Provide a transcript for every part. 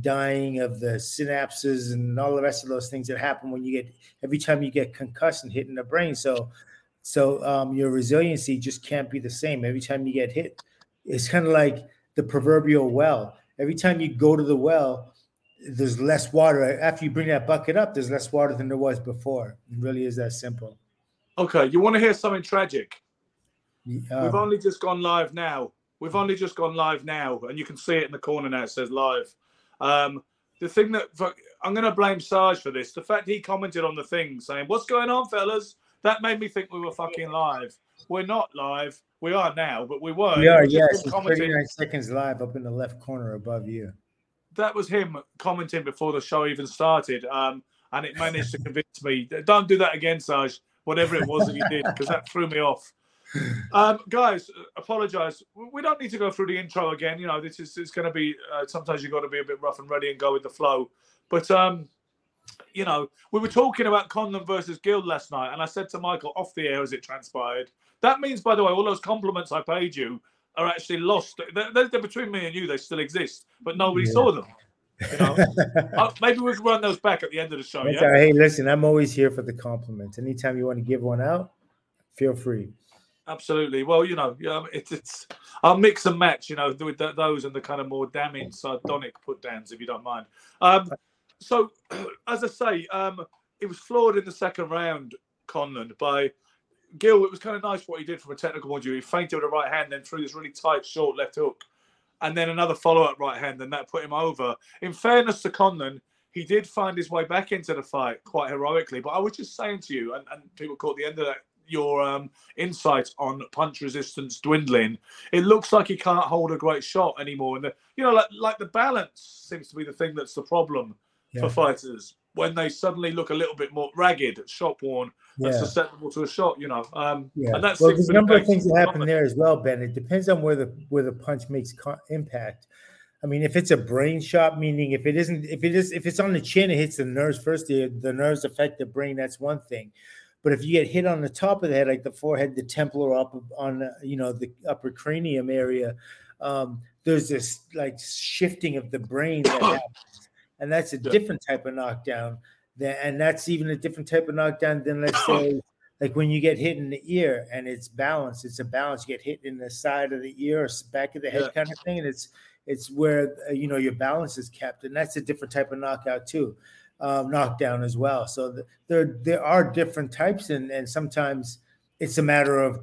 Dying of the synapses and all the rest of those things that happen when you get every time you get concussed and hit in the brain. So, so um, your resiliency just can't be the same every time you get hit. It's kind of like the proverbial well. Every time you go to the well, there's less water. After you bring that bucket up, there's less water than there was before. It really is that simple. Okay, you want to hear something tragic? We've Um, only just gone live now. We've only just gone live now, and you can see it in the corner now. It says live. Um, the thing that I'm going to blame Sarge for this. The fact he commented on the thing saying, "What's going on, fellas?" That made me think we were fucking live. We're not live. We are now, but we were. we are, It was just yes. commenting- 39 seconds live up in the left corner above you. that was him commenting before the show even started, um, and it managed to convince me. Don't do that again, Sarge. Whatever it was that you did, because that threw me off. Um, guys, apologize. We don't need to go through the intro again. You know, this is it's going to be. Uh, sometimes you've got to be a bit rough and ready and go with the flow. But um, you know, we were talking about Conlan versus Gill last night, and I said to Michael off the air as it transpired. That means, by the way, all those compliments I paid you are actually lost. They're, they're, between me and you. They still exist, but nobody Yeah. saw them. You know, Uh, maybe we can run those back at the end of the show. Yeah. Hey, listen, I'm always here for the compliments. Anytime you want to give one out, feel free. Absolutely. Well, you know, yeah, it's, it's I'll mix and match, you know, with th- those and the kind of more damning sardonic put downs, if you don't mind. Um, so, as I say, um, it was floored in the second round, Conlan, by Gill. It was kind of nice what he did from a technical point of view. He feinted with a right hand, then threw this really tight, short left hook, and then another follow up right hand, and that put him over. In fairness to Conlan, he did find his way back into the fight quite heroically. But I was just saying to you, and, and people caught the end of that, your um, insight on punch resistance dwindling. It looks like he can't hold a great shot anymore, and the, you know, like like the balance seems to be the thing that's the problem Yeah. for fighters when they suddenly look a little bit more ragged, shop worn, and susceptible to a shot. You know, um, Yeah. and that's well, there's a number of things that happen there as well, Ben. It depends on where the where the punch makes co- impact. I mean, if it's a brain shot, meaning if it isn't, if it is, if it's on the chin, it hits the nerves first. The, the nerves affect the brain. That's one thing. But if you get hit on the top of the head, like the forehead, the temple, or up on you know the upper cranium area, um, there's this like shifting of the brain that happens, and that's a Yeah. different type of knockdown. That, and that's even a different type of knockdown than let's say like when you get hit in the ear and it's balanced. It's a balance. You get hit in the side of the ear or back of the head Yeah. kind of thing, and it's it's where uh, you know your balance is kept, and that's a different type of knockout too, um, knockdown as well. So th- there there are different types, and and sometimes it's a matter of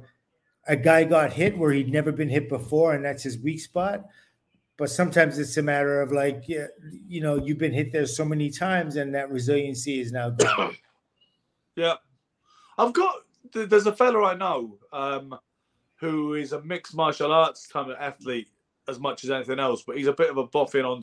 a guy got hit where he'd never been hit before, and that's his weak spot. But sometimes it's a matter of like you know you've been hit there so many times, and that resiliency is now gone. Yeah, I've got. There's a fella I know um, who is a mixed martial arts kind of athlete as much as anything else, but he's a bit of a boffin on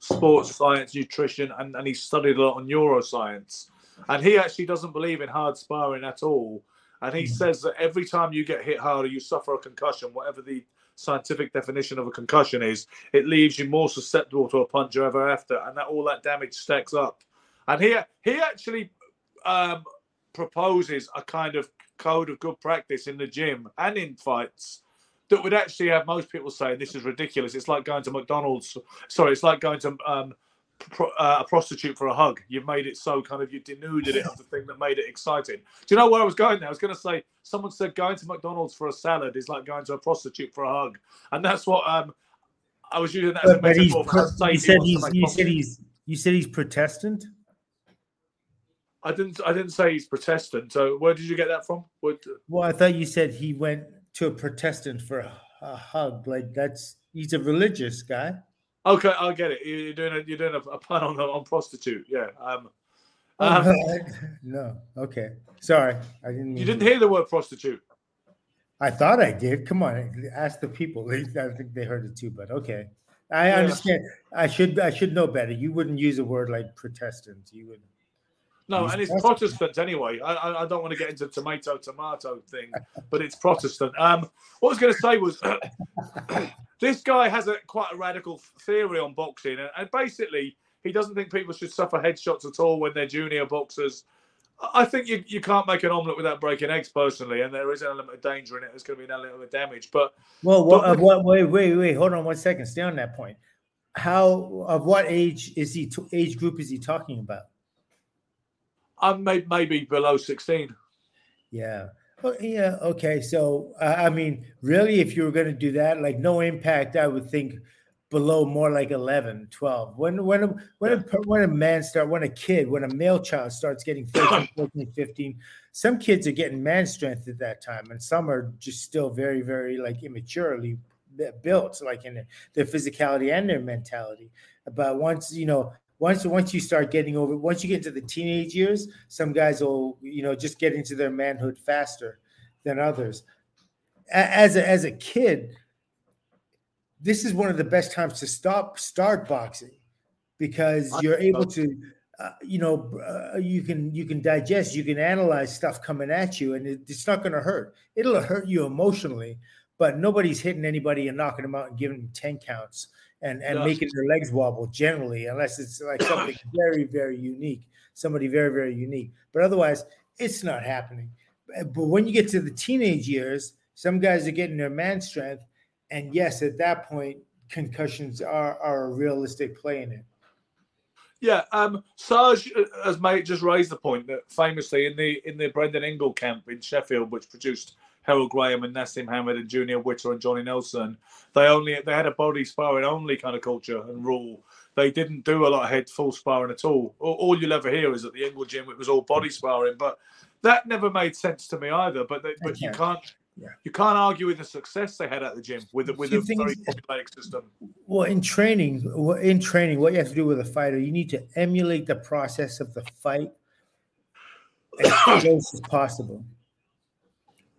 sports science, nutrition, and, and he studied a lot on neuroscience. And he actually doesn't believe in hard sparring at all. And he says that every time you get hit harder, you suffer a concussion, whatever the scientific definition of a concussion is, it leaves you more susceptible to a punch ever after, and that all that damage stacks up. And he he actually um, proposes a kind of code of good practice in the gym and in fights that would actually have most people saying this is ridiculous. It's like going to McDonald's. Sorry, it's like going to um, pro, uh, a prostitute for a hug. You've made it so kind of you denuded it of the thing that made it exciting. Do you know where I was going there? I was going to say someone said going to McDonald's for a salad is like going to a prostitute for a hug, and that's what um, I was using that as a But, but he's metaphor pro- you said he's you said he's you said he's Protestant. I didn't. I didn't say he's Protestant. So where did you get that from? What, Well, I thought you said he went to a Protestant for a, a hug. Like that's he's a religious guy. okay, I get it. You're doing a you're doing a, a pun on on prostitute. Yeah. Um, Oh, um, no, okay, sorry, I didn't. You didn't to- hear the word prostitute. I thought I did. Come on, ask the people. I think they heard it too, but okay. I yeah. understand. I should I should know better. You wouldn't use a word like Protestant. You would. No, and it's Protestant anyway. I, I don't want to get into tomato tomato thing, but it's Protestant. Um, what I was going to say was, this guy has a quite a radical theory on boxing, and, and basically he doesn't think people should suffer headshots at all when they're junior boxers. I think you, you can't make an omelette without breaking eggs, personally, and there is an element of danger in it. There's going to be an element of damage, but well, what, uh, what, wait, wait, wait, hold on one second. Stay on that point. How of what age is he? Age group is he talking about? I'm maybe, maybe below 16. Yeah. Well, yeah. Okay. So, uh, I mean, really, if you were going to do that, like no impact, I would think below more like 11, 12. When, when, a, when, a, when a man start, when a kid, when a male child starts getting 13, 14, 15, some kids are getting man strength at that time. And some are just still very, very like immaturely built, like in their physicality and their mentality. But once, you know, once once you start getting over once you get into the teenage years some guys will you know just get into their manhood faster than others. As a, as a kid this is one of the best times to stop start boxing because you're able to uh, you know uh, you can you can digest you can analyze stuff coming at you and it, it's not going to hurt. It'll hurt you emotionally but nobody's hitting anybody and knocking them out and giving them 10 counts and and yes. making their legs wobble generally, unless it's like something very very unique, somebody very very unique. But otherwise, it's not happening. But when you get to the teenage years, some guys are getting their man strength, and yes, at that point, concussions are are a realistic play in it. Yeah, um, Sarge uh, has made just raised the point that famously in the in the Brendan Ingle camp in Sheffield, which produced Herol Graham and Naseem Hamed and Junior Witter and Johnny Nelson. They only they had a body sparring only kind of culture and rule. They didn't do a lot of head full sparring at all. All, all you'll ever hear is at the Ingle gym it was all body sparring, but that never made sense to me either. But they, but you can't yeah. You can't argue with the success they had at the gym with with a very formulaic system. Well, in training, in training, what you have to do with a fighter, you need to emulate the process of the fight as close as possible.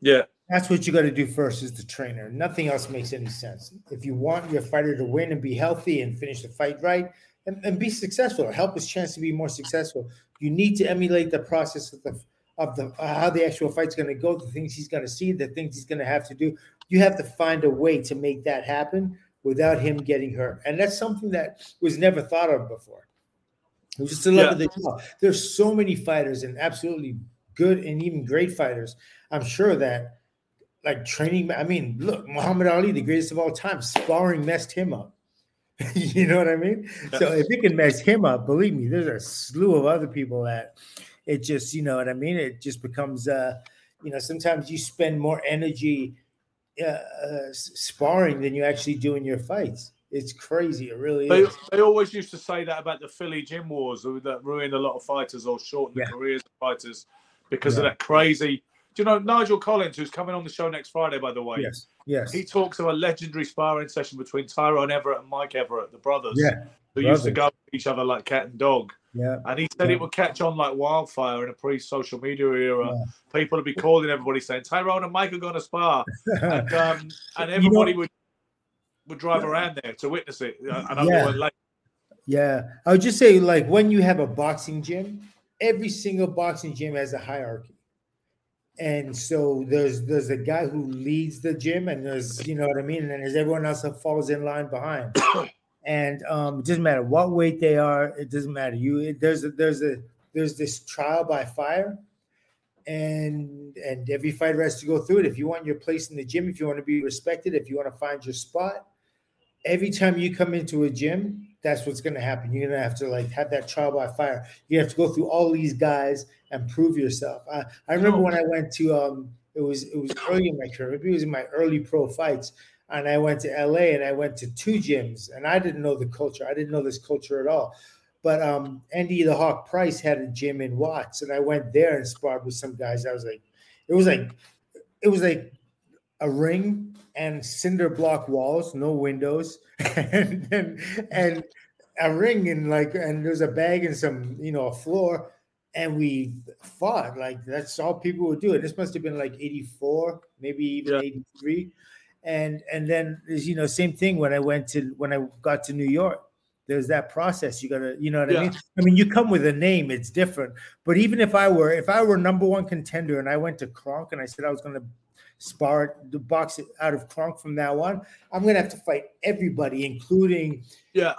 Yeah, that's what you got to do first is the trainer. Nothing else makes any sense. If you want your fighter to win and be healthy and finish the fight right and, and be successful help his chance to be more successful, you need to emulate the process of the of the uh, how the actual fight's going to go, the things he's going to see, the things he's going to have to do. You have to find a way to make that happen without him getting hurt, and that's something that was never thought of before. It was just a love yeah. of the job. There's so many fighters and absolutely good and even great fighters. I'm sure that like training. I mean, look, Muhammad Ali, the greatest of all time, sparring messed him up. you know what I mean? So if it can mess him up, believe me, there's a slew of other people that it just, you know what I mean? It just becomes, uh, you know, sometimes you spend more energy uh, uh, sparring than you actually do in your fights. It's crazy. It really they, is. They always used to say that about the Philly gym wars that ruined a lot of fighters or shortened yeah. the careers of fighters because yeah. of that crazy you know Nigel Collins, who's coming on the show next Friday, by the way? Yes. Yes. He talks of a legendary sparring session between Tyrone Everett and Mike Everett, the brothers. Yeah. Who brothers. used to go with each other like cat and dog. Yeah. And he said yeah. it would catch on like wildfire in a pre-social media era. Yeah. People would be calling everybody saying Tyrone and Mike are going to spar, and, um, and everybody you know, would would drive yeah. around there to witness it. Uh, and yeah. Like, yeah, I would just say like when you have a boxing gym, every single boxing gym has a hierarchy and so there's there's a guy who leads the gym and there's you know what i mean? And then there's everyone else that follows in line behind. And um, it doesn't matter what weight they are it doesn't matter. You it, there's a, there's a there's this trial by fire. And and every fighter has to go through it. If you want your place in the gym if you want to be respected if you want to find your spot every time you come into a gym that's what's going to happen. You're going to have to like have that trial by fire. You have to go through all these guys and prove yourself. I, I remember when I went to um, it was it was early in my career. Maybe it was in my early pro fights, and I went to LA and I went to two gyms, and I didn't know the culture. I didn't know this culture at all. But um, Andy the Hawk Price had a gym in Watts, and I went there and sparred with some guys. I was like, it was like, it was like a ring and cinder block walls, no windows, and and, and a ring and like and there's a bag and some you know a floor, and we fought like that's all people would do. And this must have been like '84, maybe even '83. and and then you know same thing when I went to when I got to New York. There's that process. You gotta, you know what yeah. I mean. I mean, you come with a name, it's different. But even if I were, if I were number one contender and I went to Kronk and I said I was gonna spar the box out of Kronk from now on, I'm gonna have to fight everybody, including yeah,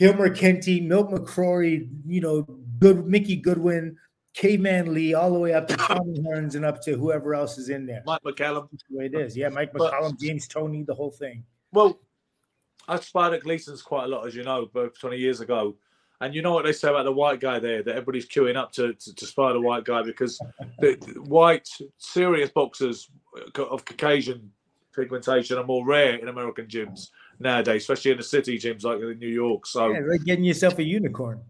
Hilmer Kenty, Milt McCrory, you know, good Mickey Goodwin, Caveman Lee, all the way up to Tommy Hearns and up to whoever else is in there. Mike McCallum. That's the way it is. Yeah, Mike McCallum, James Toney, the whole thing. Well, I sparred at Gleason's quite a lot, as you know, both 20 years ago. And you know what they say about the white guy there, that everybody's queuing up to, to, to spar the white guy because the, the white, serious boxers of Caucasian pigmentation are more rare in American gyms nowadays, especially in the city gyms like in New York. So, yeah, like getting yourself a unicorn.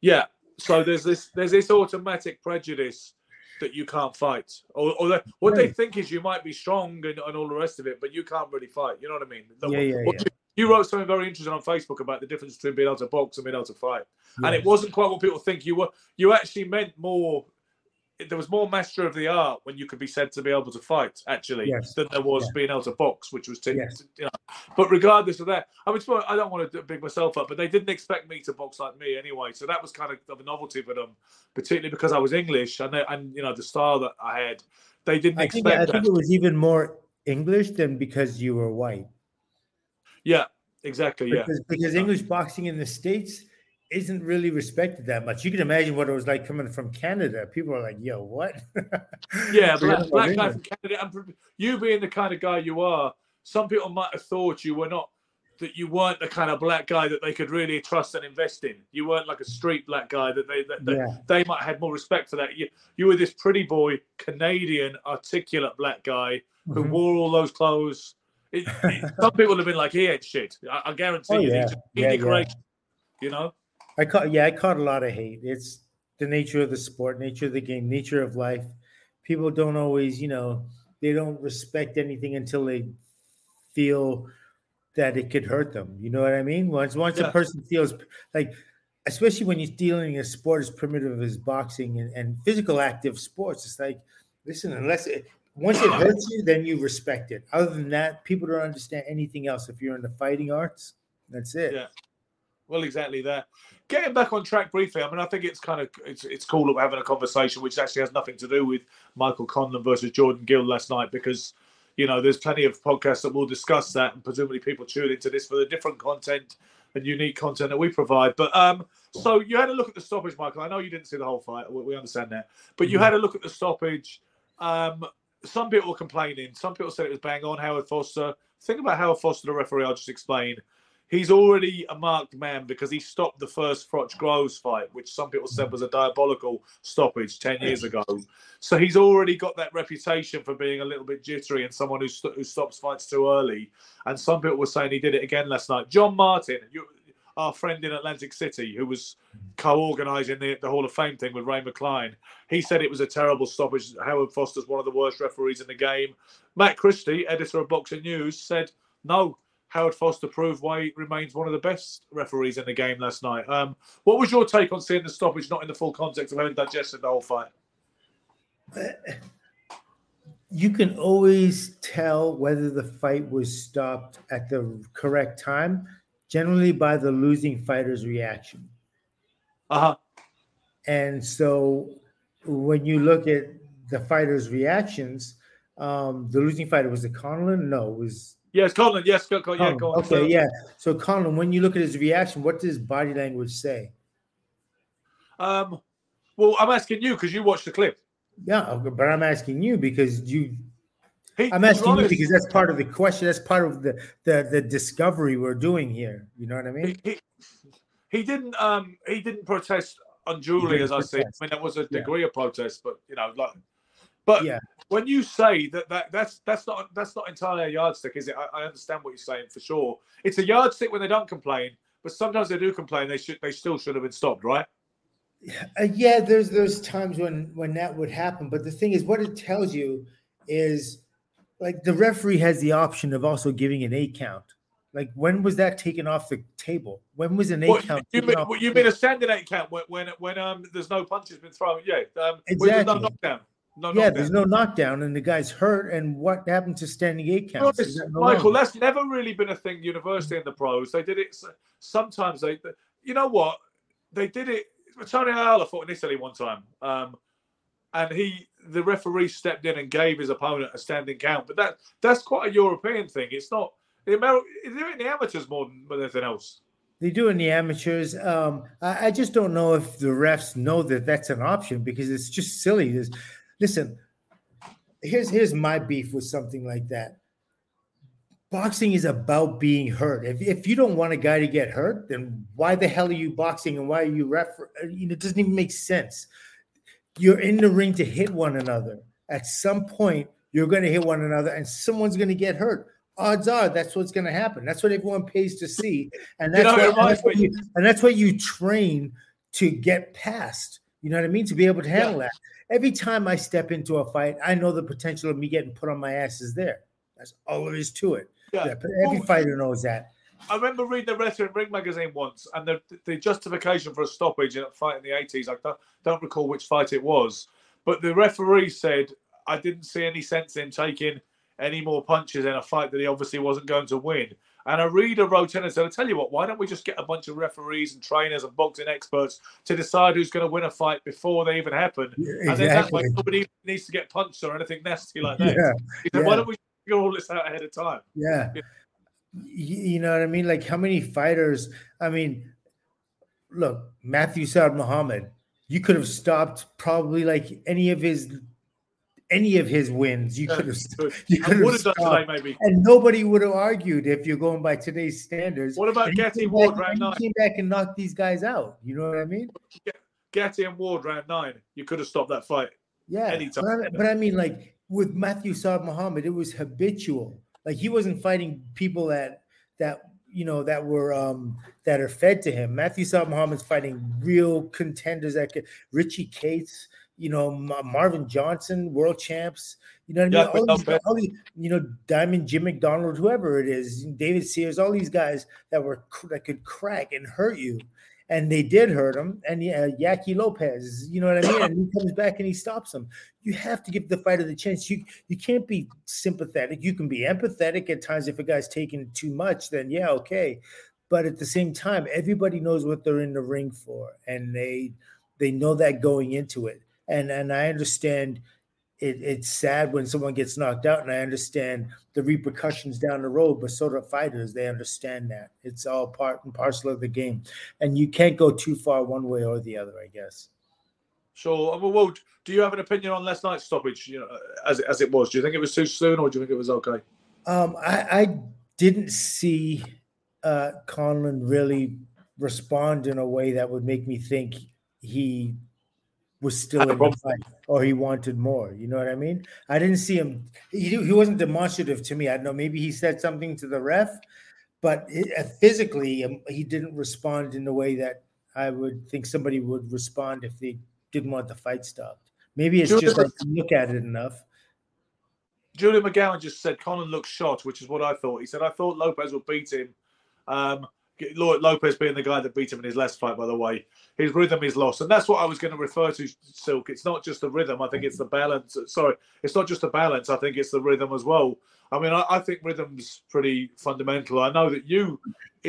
Yeah, so there's this there's this automatic prejudice that you can't fight, or, or what right. they think is you might be strong and, and, all the rest of it, but you can't really fight. You know what I mean? The, yeah, yeah, yeah. You, wrote something very interesting on Facebook about the difference between being able to box and being able to fight, yes. and it wasn't quite what people think. You were you actually meant more there was more master of the art when you could be said to be able to fight actually yes. than there was being able to box, which was to, yes. you know. But regardless of that, I mean, I don't want to big myself up, but they didn't expect me to box like me anyway, so that was kind of, of a novelty for them, particularly because I was English and they, and you know the style that I had. They didn't I expect. Think, I think it was even more English than because you were white. Yeah, exactly. Because, yeah, because English boxing in the states isn't really respected that much. You can imagine what it was like coming from Canada. People are like, "Yo, what?" yeah, black, black guy from Canada, and you being the kind of guy you are, some people might have thought you were not that you weren't the kind of black guy that they could really trust and invest in. You weren't like a street black guy that they that, yeah. they might have had more respect for that. You you were this pretty boy, Canadian, articulate black guy who mm-hmm. wore all those clothes. It, it, some people have been like, "He ain't shit." I, I guarantee oh, you, yeah. yeah, yeah. You know. I caught yeah, I caught a lot of hate. It's the nature of the sport, nature of the game, nature of life. People don't always, you know, they don't respect anything until they feel that it could hurt them. You know what I mean? Once once yeah. a person feels like especially when you're dealing in a sport as primitive as boxing and, and physical active sports, it's like, listen, unless it once it hurts you, then you respect it. Other than that, people don't understand anything else. If you're in the fighting arts, that's it. Yeah. Well, exactly that. Getting back on track briefly, I mean, I think it's kind of it's it's cool that we're having a conversation which actually has nothing to do with Michael Conlan versus Jordan Gill last night because you know there's plenty of podcasts that will discuss that, and presumably people tune into this for the different content and unique content that we provide. But um, so you had a look at the stoppage, Michael. I know you didn't see the whole fight. We understand that, but you mm-hmm. had a look at the stoppage. Um, some people were complaining. Some people said it was bang on. Howard Foster. Think about Howard Foster, the referee. I'll just explain he's already a marked man because he stopped the first Froch Groves fight, which some people said was a diabolical stoppage 10 years ago. So he's already got that reputation for being a little bit jittery and someone who, st- who stops fights too early. And some people were saying he did it again last night. John Martin, you, our friend in Atlantic City, who was co-organising the, the Hall of Fame thing with Ray McLean. he said it was a terrible stoppage. Howard Foster's one of the worst referees in the game. Matt Christie, editor of Boxing News, said no, Howard Foster proved why he remains one of the best referees in the game last night. Um, what was your take on seeing the stoppage not in the full context of having digested the whole fight? You can always tell whether the fight was stopped at the correct time, generally by the losing fighter's reaction. Uh huh. And so when you look at the fighter's reactions, um, the losing fighter was it Conlan? No, it was Yes, Conlan. Yes, go, go, yeah, go on. Okay, yeah. So Conlan, when you look at his reaction, what does body language say? Um, well, I'm asking you because you watched the clip. Yeah, but I'm asking you because you. He, I'm asking you because that's part of the question. That's part of the, the the discovery we're doing here. You know what I mean? He, he, he didn't. Um, he didn't protest unduly, as I said. I mean, there was a degree yeah. of protest, but you know, like but yeah. when you say that, that that's that's not that's not entirely a yardstick, is it? I, I, understand what you're saying for sure. It's a yardstick when they don't complain, but sometimes they do complain. They should they still should have been stopped, right? Uh, yeah, there's there's times when when that would happen, but the thing is, what it tells you is like the referee has the option of also giving an eight count. Like when was that taken off the table? When was an eight what, count? You mean, you mean a standing eight count when when, when um there's no punches been thrown? Yeah, um, exactly. knockdown. No yeah, knockdown. there's no knockdown, and the guy's hurt. And what happened to standing eight counts? Honest, that no Michael, longer? that's never really been a thing. University and the pros, they did it. Sometimes they, you know what, they did it. Tony Ayala fought in Italy one time, um, and he, the referee stepped in and gave his opponent a standing count. But that that's quite a European thing. It's not. The Ameri- they do it in the amateurs more than than anything else. They do in the amateurs. Um, I, I just don't know if the refs know that that's an option because it's just silly. There's, listen, here's here's my beef with something like that. Boxing is about being hurt. If, if you don't want a guy to get hurt, then why the hell are you boxing and why are you ref? You know, it doesn't even make sense. You're in the ring to hit one another. At some point, you're going to hit one another, and someone's going to get hurt. Odds are that's what's going to happen. That's what everyone pays to see, and You that's know, what, that's what you, and that's what you train to get past. You know what I mean? To be able to handle that. Every time I step into a fight, I know the potential of me getting put on my ass is there. That's all there is to it. Yeah. Yeah, but every fighter knows that. I remember reading the Wrestling Ring magazine once, and the, the justification for a stoppage in a fight in the 80s, I don't, don't recall which fight it was, but the referee said, I didn't see any sense in taking any more punches in a fight that he obviously wasn't going to win. And a reader wrote in and said, I tell you what, why don't we just get a bunch of referees and trainers and boxing experts to decide who's going to win a fight before they even happen? And then that way nobody needs to get punched or anything nasty like that. Yeah, He said, why don't we figure all this out ahead of time? yeah. Yeah. You know what I mean? Like how many fighters? I mean, look, Matthew Saad Muhammad. You could have stopped probably like any of his any of his wins. You could have you could have stopped. today, maybe. and nobody would have argued if you're going by today's standards. What about Gatti Ward back- round nine? came back and knocked these guys out. You know what I mean? Gatti and Ward round nine. You could have stopped that fight. Yeah. Anytime. But I, but I mean, like with Matthew Saad Muhammad, it was habitual. Like he wasn't fighting people that that you know that were um that are fed to him. Matthew Saad Muhammad's fighting real contenders that could Richie Kates, you know, Marvin Johnson, world champs. You know what I Yeah, mean? All these, all these, you know, Diamond Jim McDonald, whoever it is, David Sears, all these guys that were that could crack and hurt you, and they did hurt him. And yeah, Yaqui Lopez, you know what I mean? And he comes back and he stops him. You have to give the fighter the chance. You you can't be sympathetic. You can be empathetic at times if a guy's taking too much. Then yeah, okay. But at the same time, everybody knows what they're in the ring for, and they they know that going into it. And and I understand it, it's sad when someone gets knocked out, and I understand the repercussions down the road. But so do fighters; they understand that it's all part and parcel of the game, and you can't go too far one way or the other. I guess. Sure. Well, well, do you have an opinion on last night's stoppage? You know, as it, as it was. Do you think it was too soon, or do you think it was okay? Um, I, I didn't see uh, Conlan really respond in a way that would make me think he was still in the fight or he wanted more. You know what I mean? I didn't see him. He, he wasn't demonstrative to me. I don't know. Maybe he said something to the ref, but it, uh, physically, um, he didn't respond in the way that I would think somebody would respond if they didn't want the fight stopped. Maybe it's you just I didn't look at it enough. Julian McGowan just said Conor looks shot, which is what I thought. He said I thought Lopez would beat him. Um, Lopez being the guy that beat him in his last fight, by the way, his rhythm is lost, and that's what I was going to refer to. Silk, it's not just the rhythm. I think it's the balance. Sorry, it's not just the balance. I think it's the rhythm as well. I mean, I, I think rhythm's pretty fundamental. I know that you.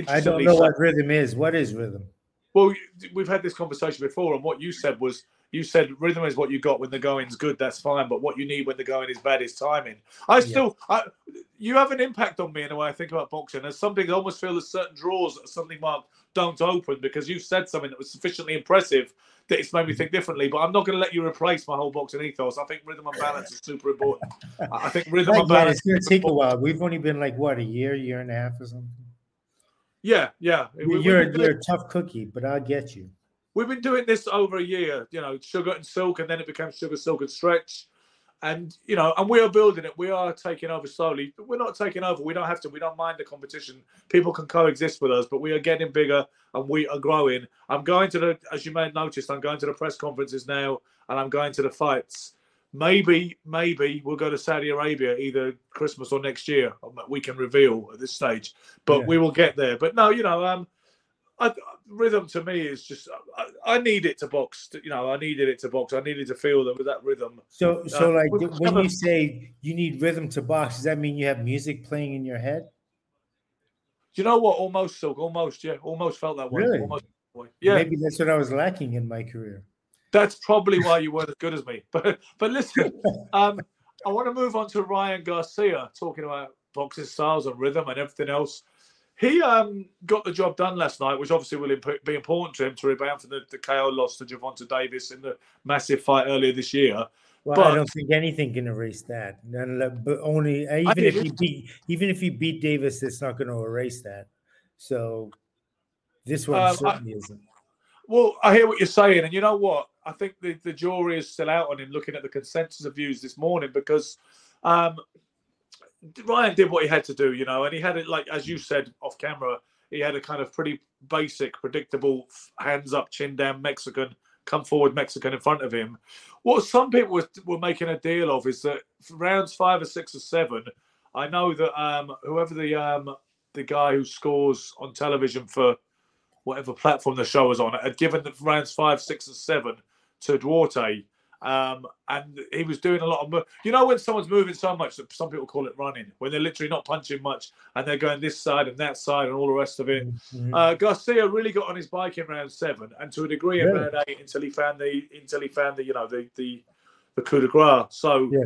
I don't know said- what rhythm is. What is rhythm? Well, we've had this conversation before, and what you said was you said rhythm is what you got when the going's good. That's fine, but what you need when the going is bad is timing. I still, I, you have an impact on me in the way I think about boxing. There's something I almost feel there's certain draws that something mark don't open because you said something that was sufficiently impressive that it's made me mm-hmm. think differently. But I'm not going to let you replace my whole boxing ethos. I think rhythm and balance is super important. I I think rhythm and balance. It's going to take a while. We've only been like what a year, year and a half or something. Yeah, yeah. We- we've You're you're a tough cookie, but I'll get you. We've been doing this over a year, you know, sugar and silk, and then it became sugar, silk, and stretch. And, you know, and we are building it. We are taking over slowly. We're not taking over. We don't have to. We don't mind the competition. People can coexist with us, but we are getting bigger and we are growing. I'm going to the, as you may have noticed, I'm going to the press conferences now and I'm going to the fights. Maybe, maybe we'll go to Saudi Arabia either Christmas or next year. We can reveal at this stage, but Yeah. we will get there. But no, you know, um, I, rhythm to me is just I, I need it to box. You know, I needed it to box. I needed to feel that with that rhythm. So, so Uh, like with when you say you need rhythm to box, does that mean you have music playing in your head? Do you know what? Almost silk. Almost. Yeah. Almost felt that way. Really? Almost. Yeah. Maybe that's what I was lacking in my career. That's probably why you weren't as good as me. But but listen, um, I want to move on to Ryan Garcia talking about boxing styles and rhythm and everything else. He um, got the job done last night, which obviously will imp- be important to him to rebound from the, the KO loss to Gervonta Davis in the massive fight earlier this year. Well, But- I don't think anything can erase that. But only uh, even if he beat even if he beat Davis, it's not going to erase that. So this one Um, I- certainly isn't. Well, I hear what you're saying, and you know what? I think the, the jury is still out on him looking at the consensus of views this morning because um, Ryan did what he had to do, you know, and he had it like as you said off camera, he had a kind of pretty basic, predictable hands up, chin down Mexican, come forward Mexican in front of him. What some people were, were making a deal of is that rounds five or six or seven, I know that um, whoever the um, the guy who scores on television for whatever platform the show was on had given the rounds five, six, and seven to Duarte. Um, and he was doing a lot of, mo- you know, when someone's moving so much that some people call it running, when they're literally not punching much and they're going this side and that side and all the rest of it. Mhm. Uh, Garcia really got on his bike in round seven, and to a degree in round eight until he found the until he found the you know the the the coup de grace. So Yeah.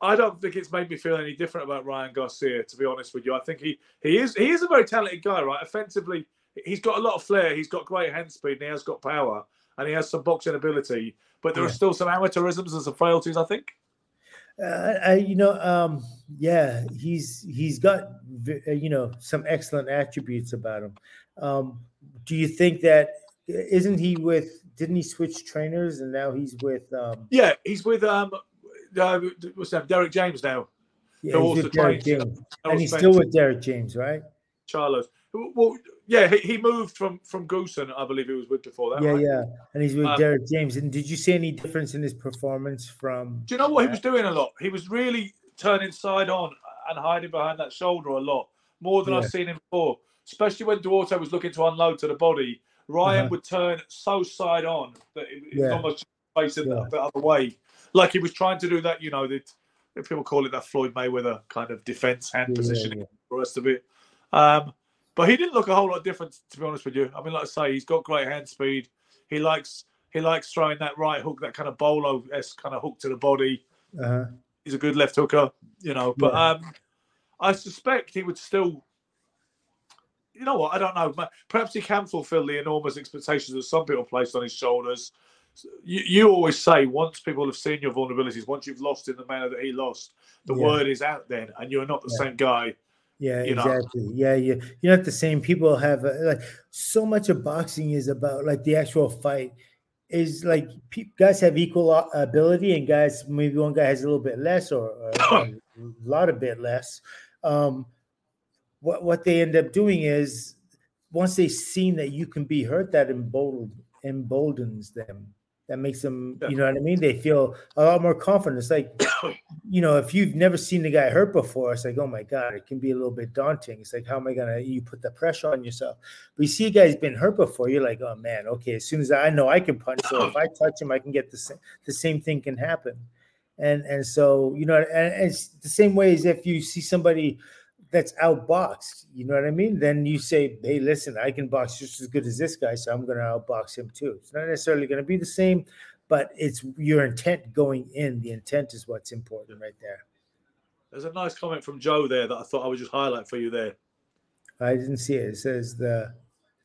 I don't think it's made me feel any different about Ryan Garcia. To be honest with you, I think he he is he is a very talented guy, right? Offensively, he's got a lot of flair. He's got great hand speed, and he has got power, and he has some boxing ability. But there are still some amateurisms and some frailties, I think. Uh, I, you know, um, yeah, he's he's got uh, you know some excellent attributes about him. Um, do you think that isn't he with? Didn't he switch trainers and now he's with? Um, Yeah, he's with um, uh, what's that? Derrick James now. yeah, he's with Derrick James, and he's still with Derrick James, right? Charlos. Well, yeah, he, he moved from from Goossen, I believe he was with before that. Yeah, right? yeah, and he's with Um, Derrick James. And did you see any difference in his performance from? Do you know what he was doing a lot? He was really turning side on and hiding behind that shoulder a lot, more than Yeah. I've seen him before. Especially when Duarte was looking to unload to the body, Ryan Uh-huh. would turn so side on that it, it was Yeah. almost facing Yeah. the, the other way, like he was trying to do that. You know, that people call it that Floyd Mayweather kind of defense hand positioning, the rest of it. Um, but he didn't look a whole lot different, to be honest with you. I mean, like I say, he's got great hand speed. He likes he likes throwing that right hook, that kind of bolo esque kind of hook to the body. Uh-huh. He's a good left hooker, you know. But Yeah. um, I suspect he would still. You know what? I don't know. Perhaps he can fulfil the enormous expectations that some people placed on his shoulders. You, you always say once people have seen your vulnerabilities, once you've lost in the manner that he lost, the Yeah. word is out then, and you're not the Yeah. same guy. Yeah, you know. exactly. Yeah, you you're not the same. People have uh, like so much of boxing is about like the actual fight is like pe- guys have equal ability and guys maybe one guy has a little bit less or, or a lot of bit less. Um, what what they end up doing is once they've seen that you can be hurt, that emboldened emboldens them. That makes them, Yeah. you know what I mean? They feel a lot more confident. It's like you know, if you've never seen the guy hurt before, it's like, oh my God, it can be a little bit daunting. It's like, how am I gonna you put the pressure on yourself? But you see a guy's been hurt before, you're like, oh man, okay, as soon as I know I can punch, so if I touch him, I can get the same the same thing can happen. And and so, you know, and, and it's the same way as if you see somebody that's outboxed, you know what I mean? Then you say, Hey, listen, I can box just as good as this guy, so I'm gonna outbox him too. It's not necessarily gonna be the same, but it's your intent going in. The intent is what's important right there. There's a nice comment from Joe there that I thought I would just highlight for you there. I didn't see it. It says the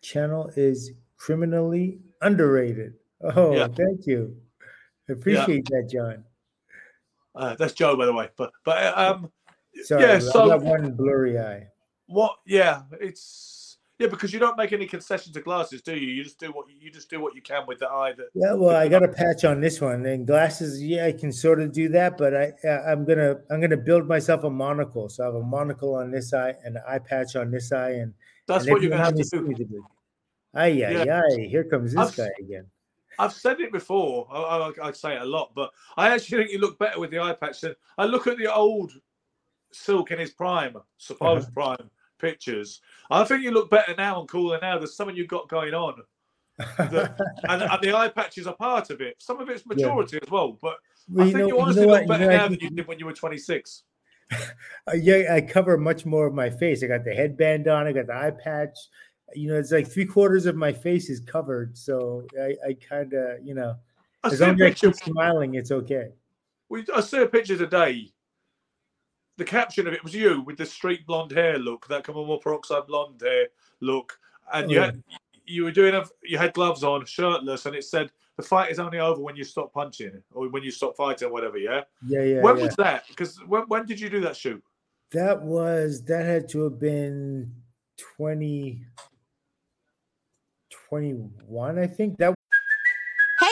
channel is criminally underrated. Oh, Yeah. thank you. I appreciate that, John. Uh, that's Joe, by the way. But but um, Sorry, Yeah, I so- got one blurry eye. what? Yeah, it's yeah because you don't make any concession to glasses, do you? You just do what you just do what you can with the eye that Yeah, well, I got a patch on this one, and glasses. Yeah, I can sort of do that, but I, I'm gonna I'm gonna build myself a monocle. So I have a monocle on this eye and an eye patch on this eye, and that's and what you're to have to do. to do. Ay, ay, Yeah. ay, here comes this I've- guy again. I've said it before. I, I, I say it a lot, but I actually think you look better with the eye patch. Than, I look at the old Silk in his prime, supposed Uh-huh. prime pictures. I think you look better now and cooler now. There's something you've got going on. The, and, and, the eye patches are part of it. Some of it's maturity yeah. as well, but well, I think know, you honestly you know look better you know, now than you did when you were 26. Uh, yeah, I cover much more of my face. I got the headband on. I got the eye patch. You know, it's like three quarters of my face is covered. So I, I kind of, you know, I as long as I keep smiling, it's okay. We, I see a picture today. The caption of it was you with the straight blonde hair look, that more peroxide blonde hair look, and you had you were doing a you had gloves on, shirtless, and it said the fight is only over when you stop punching or when you stop fighting, whatever. Yeah. Yeah, yeah. When yeah. was that? Because when, when did you do that shoot? That was that had to have been 20, 21, I think. That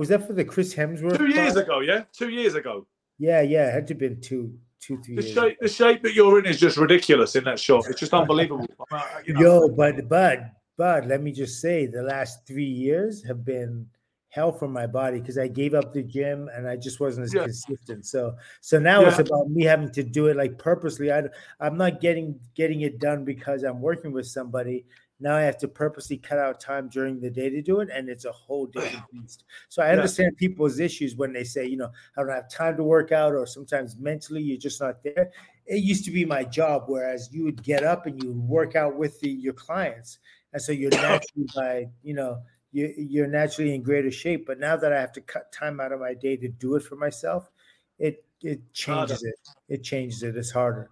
Was that for the Chris Hemsworth? Two years part? ago, yeah, two years ago. Yeah, yeah, it had to have been two, two, three. The shape, the shape that you're in is just ridiculous in that shot. It's just unbelievable. Uh, you know. Yo, but but but let me just say, the last three years have been hell for my body because I gave up the gym and I just wasn't as yeah. consistent. So so now yeah. it's about me having to do it like purposely. I I'm not getting getting it done because I'm working with somebody. Now I have to purposely cut out time during the day to do it, and it's a whole different beast. So I understand yeah. people's issues when they say, you know, I don't have time to work out, or sometimes mentally you're just not there. It used to be my job, whereas you would get up and you would work out with the, your clients, and so you're naturally by, you know, you, you're naturally in greater shape. But now that I have to cut time out of my day to do it for myself, it it changes it. It changes it. It's harder.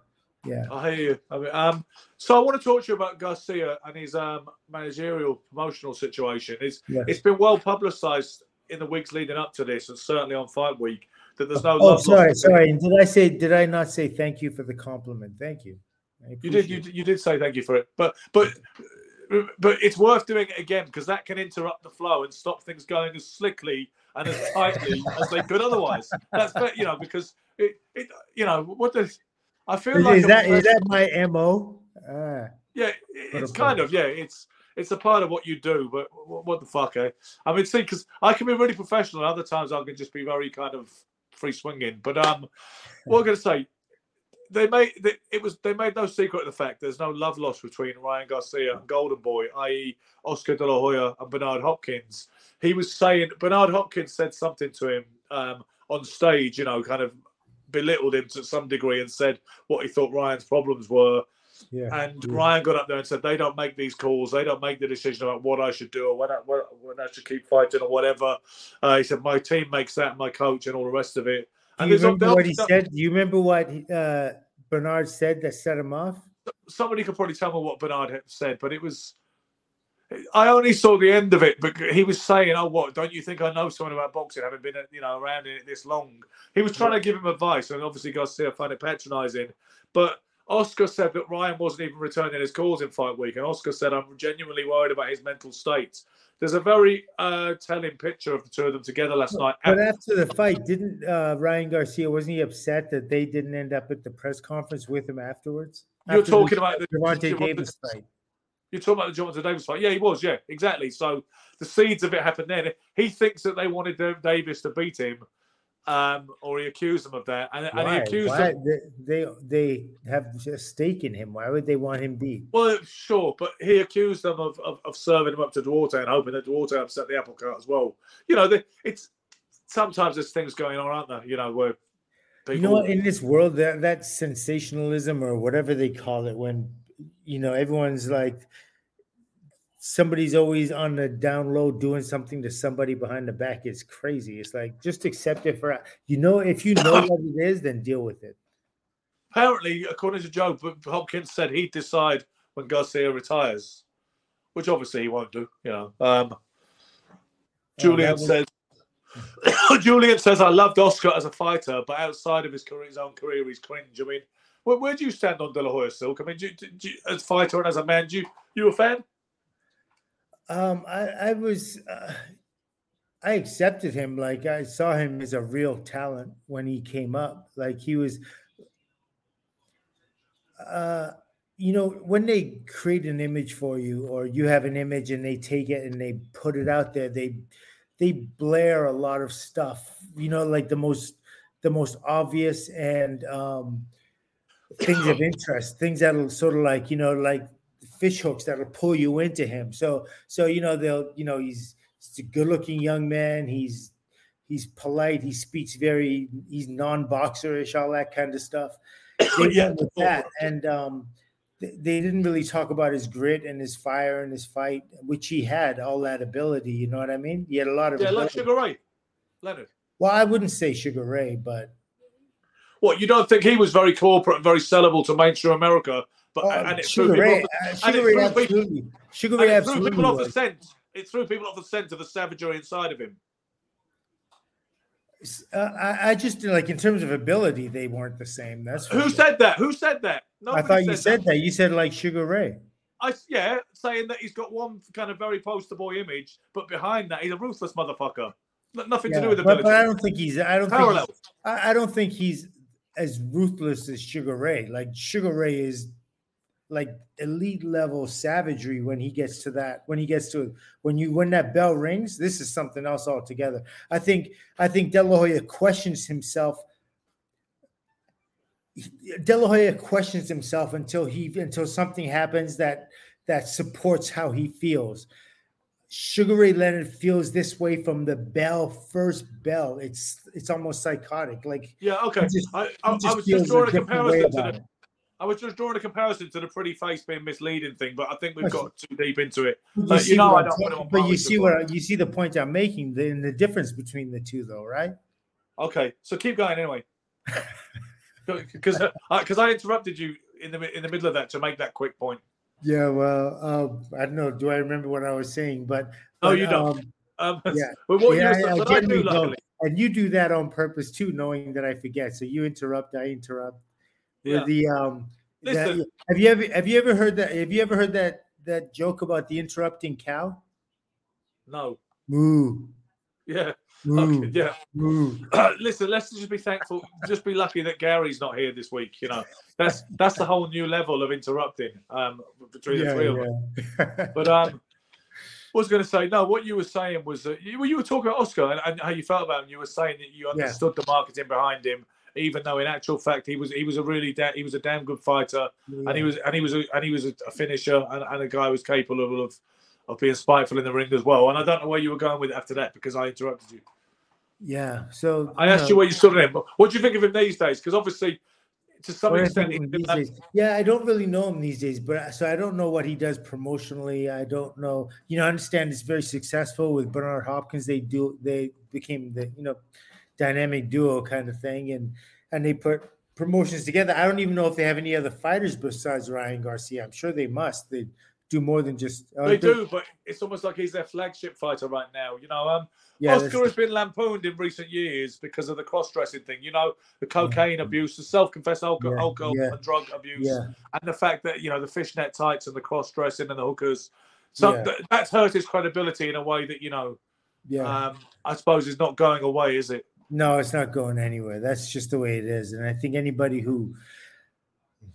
Yeah, I hear you. I mean, um, so I want to talk to you about Garcia and his um, managerial promotional situation. It's yeah. it's been well publicised in the weeks leading up to this, and certainly on Fight Week that there's no. Oh, sorry, sorry. Did I say? Did I not say thank you for the compliment? Thank you. You did. You, you did say thank you for it, but but but it's worth doing it again because that can interrupt the flow and stop things going as slickly and as tightly as they could otherwise. That's you know because it, it you know what does I feel is, like is that is that my mo? Ah, yeah, it's kind of yeah. It's it's a part of what you do, but what the fuck, eh? I mean, see, because I can be really professional, other times I can just be very kind of free swinging. But um, what I'm gonna say, they made it was they made no secret of the fact there's no love lost between Ryan Garcia and Golden Boy, i.e., Oscar De La Hoya and Bernard Hopkins. He was saying Bernard Hopkins said something to him um, on stage, you know, kind of belittled him to some degree and said what he thought Ryan's problems were. Yeah. And yeah. Ryan got up there and said, "They don't make these calls. They don't make the decision about what I should do or when I, when I should keep fighting or whatever." Uh, he said, "My team makes that, my coach, and all the rest of it." And do you remember what he stuff. said? Do you remember what uh, Bernard said that set him off? Somebody could probably tell me what Bernard had said, but it was I only saw the end of it, but he was saying, "Oh, what? Don't you think I know something about boxing, having been, you know, around in it this long?" He was trying to give him advice, and obviously Garcia found it patronising. But Oscar said that Ryan wasn't even returning his calls in fight week, and Oscar said, "I'm genuinely worried about his mental state." There's a very uh, telling picture of the two of them together last night. But after the fight, didn't uh, Ryan Garcia wasn't he upset that they didn't end up at the press conference with him afterwards? You're after talking the, about the Gervonta Davis fight. You're talking about the Gervonta Davis fight. Yeah, he was. Yeah, exactly. So the seeds of it happened then. He thinks that they wanted Davis to beat him, um, or he accused them of that, and, and he accused Why? them. They, they have a stake in him. Why would they want him beat? Well, sure, but he accused them of, of, of serving him up to Duarte and hoping that Duarte upset the apple cart as well. You know, it's sometimes there's things going on, aren't there? You know, where people... you know in this world that that sensationalism or whatever they call it when you know, everyone's like somebody's always on the down low doing something to somebody behind the back. It's crazy. It's like just accept it for you know, if you know what it is, then deal with it. Apparently, according to Joe, Hopkins said he'd decide when Garcia retires, which obviously he won't do, you know. Um, oh, Julian was... says Julian says I loved Oscar as a fighter, but outside of his career, his own career, he's cringe. I mean, where, where do you stand on De La Hoya Silk? I mean, do you, do you, as fighter and as a man, do you you a fan? Um, I, I was. Uh, I accepted him. Like I saw him as a real talent when he came up. Like he was, uh, you know, when they create an image for you, or you have an image and they take it and they put it out there, they they blare a lot of stuff. You know, like the most the most obvious and um, things of interest, things that'll sort of like you know like fish hooks that'll pull you into him. So so you know they'll you know he's he's a good looking young man. He's he's polite. He speaks very. He's non boxerish. All that kind of stuff. They Yeah. with that, and um, they, they didn't really talk about his grit and his fire and his fight, which he had all that ability. You know what I mean? He had a lot of Yeah, like. Sugar Ray Leonard. Well, I wouldn't say Sugar Ray, but What you don't think he was very corporate and very sellable to mainstream America, but oh, and it threw Sugar people Ray, off the, uh, Sugar Ray, threw people- absolutely. Sugar Ray, it threw absolutely. people off the scent. It threw people off the scent of the savagery inside of him. Uh, I, I just like in terms of ability, they weren't the same. That's Who sure. said that? Who said that? I Nobody thought you said that. You said like Sugar Ray. I yeah, saying that he's got one kind of very poster boy image, but behind that he's a ruthless motherfucker. Nothing to do with but, ability. but I don't think he's. I don't. Parallel. I, I don't think he's as ruthless as Sugar Ray. Like Sugar Ray is like elite level savagery when he gets to that. When he gets to when you when that bell rings, this is something else altogether. I think. I think De La Hoya questions himself. De La Hoya questions himself until he until something happens that that supports how he feels. Sugar Ray Leonard feels this way from the bell, first bell. It's it's almost psychotic. Like yeah, okay. just- I, I, I was just drawing a way comparison to the. I was just drawing a comparison to the pretty face being misleading thing, but I think we've got too deep into it. You But you know I don't talking- it on but you see what I- you see the point I'm making, the the difference between the two, though, right? Okay, so keep going anyway. Because because uh, I interrupted you in the in the middle of that to make that quick point. Yeah. Well, um, I don't know. Do I remember what I was saying? But No, but, you don't. um, Um, Yeah. but what yeah, you were I, I I do luckily. And you do that on purpose too, knowing that I forget. So you interrupt, I interrupt. Yeah. The um, that- Listen. have you ever have you ever heard that? Have you ever heard that that joke about the interrupting cow? No. Moo, Yeah. moo, Okay, yeah. moo. Listen, let's just be thankful. Just be lucky that Gary's not here this week. You know, that's that's the whole new level of interrupting um, between the Yeah, three of us. But um, I was going to say no. What you were saying was that you, you were talking about Oscar and, and how you felt about him. You were saying that you Yeah. understood the marketing behind him, even though in actual fact he was he was a really da- he was a damn good fighter, and he was and he was a, and he was a, a finisher and, and a guy who was capable of of being spiteful in the ring as well. And I don't know where you were going with it after that because I interrupted you. yeah. So I asked you where you stood on him. What do you think of him these days? Because obviously, to some extent, think he's been these that- days. Yeah, I don't really know him these days, but so I don't know what he does promotionally. I don't know. You know, I understand it's very successful with Bernard Hopkins. They do. They became the you know dynamic duo kind of thing, and and they put promotions together. I don't even know if they have any other fighters besides Ryan Garcia. I'm sure they must. They do more than just. uh, they do, but it's almost like he's their flagship fighter right now. You know, um, Yeah, Oscar has been lampooned in recent years because of the cross-dressing thing. You know, the cocaine abuse, the self-confessed alcohol, Yeah, alcohol yeah. and drug abuse, Yeah, and the fact that you know the fishnet tights and the cross-dressing and the hookers. So Yeah. th- that's hurt his credibility in a way that you know, yeah. um, I suppose is not going away, is it? No, it's not going anywhere. That's just the way it is. And I think anybody who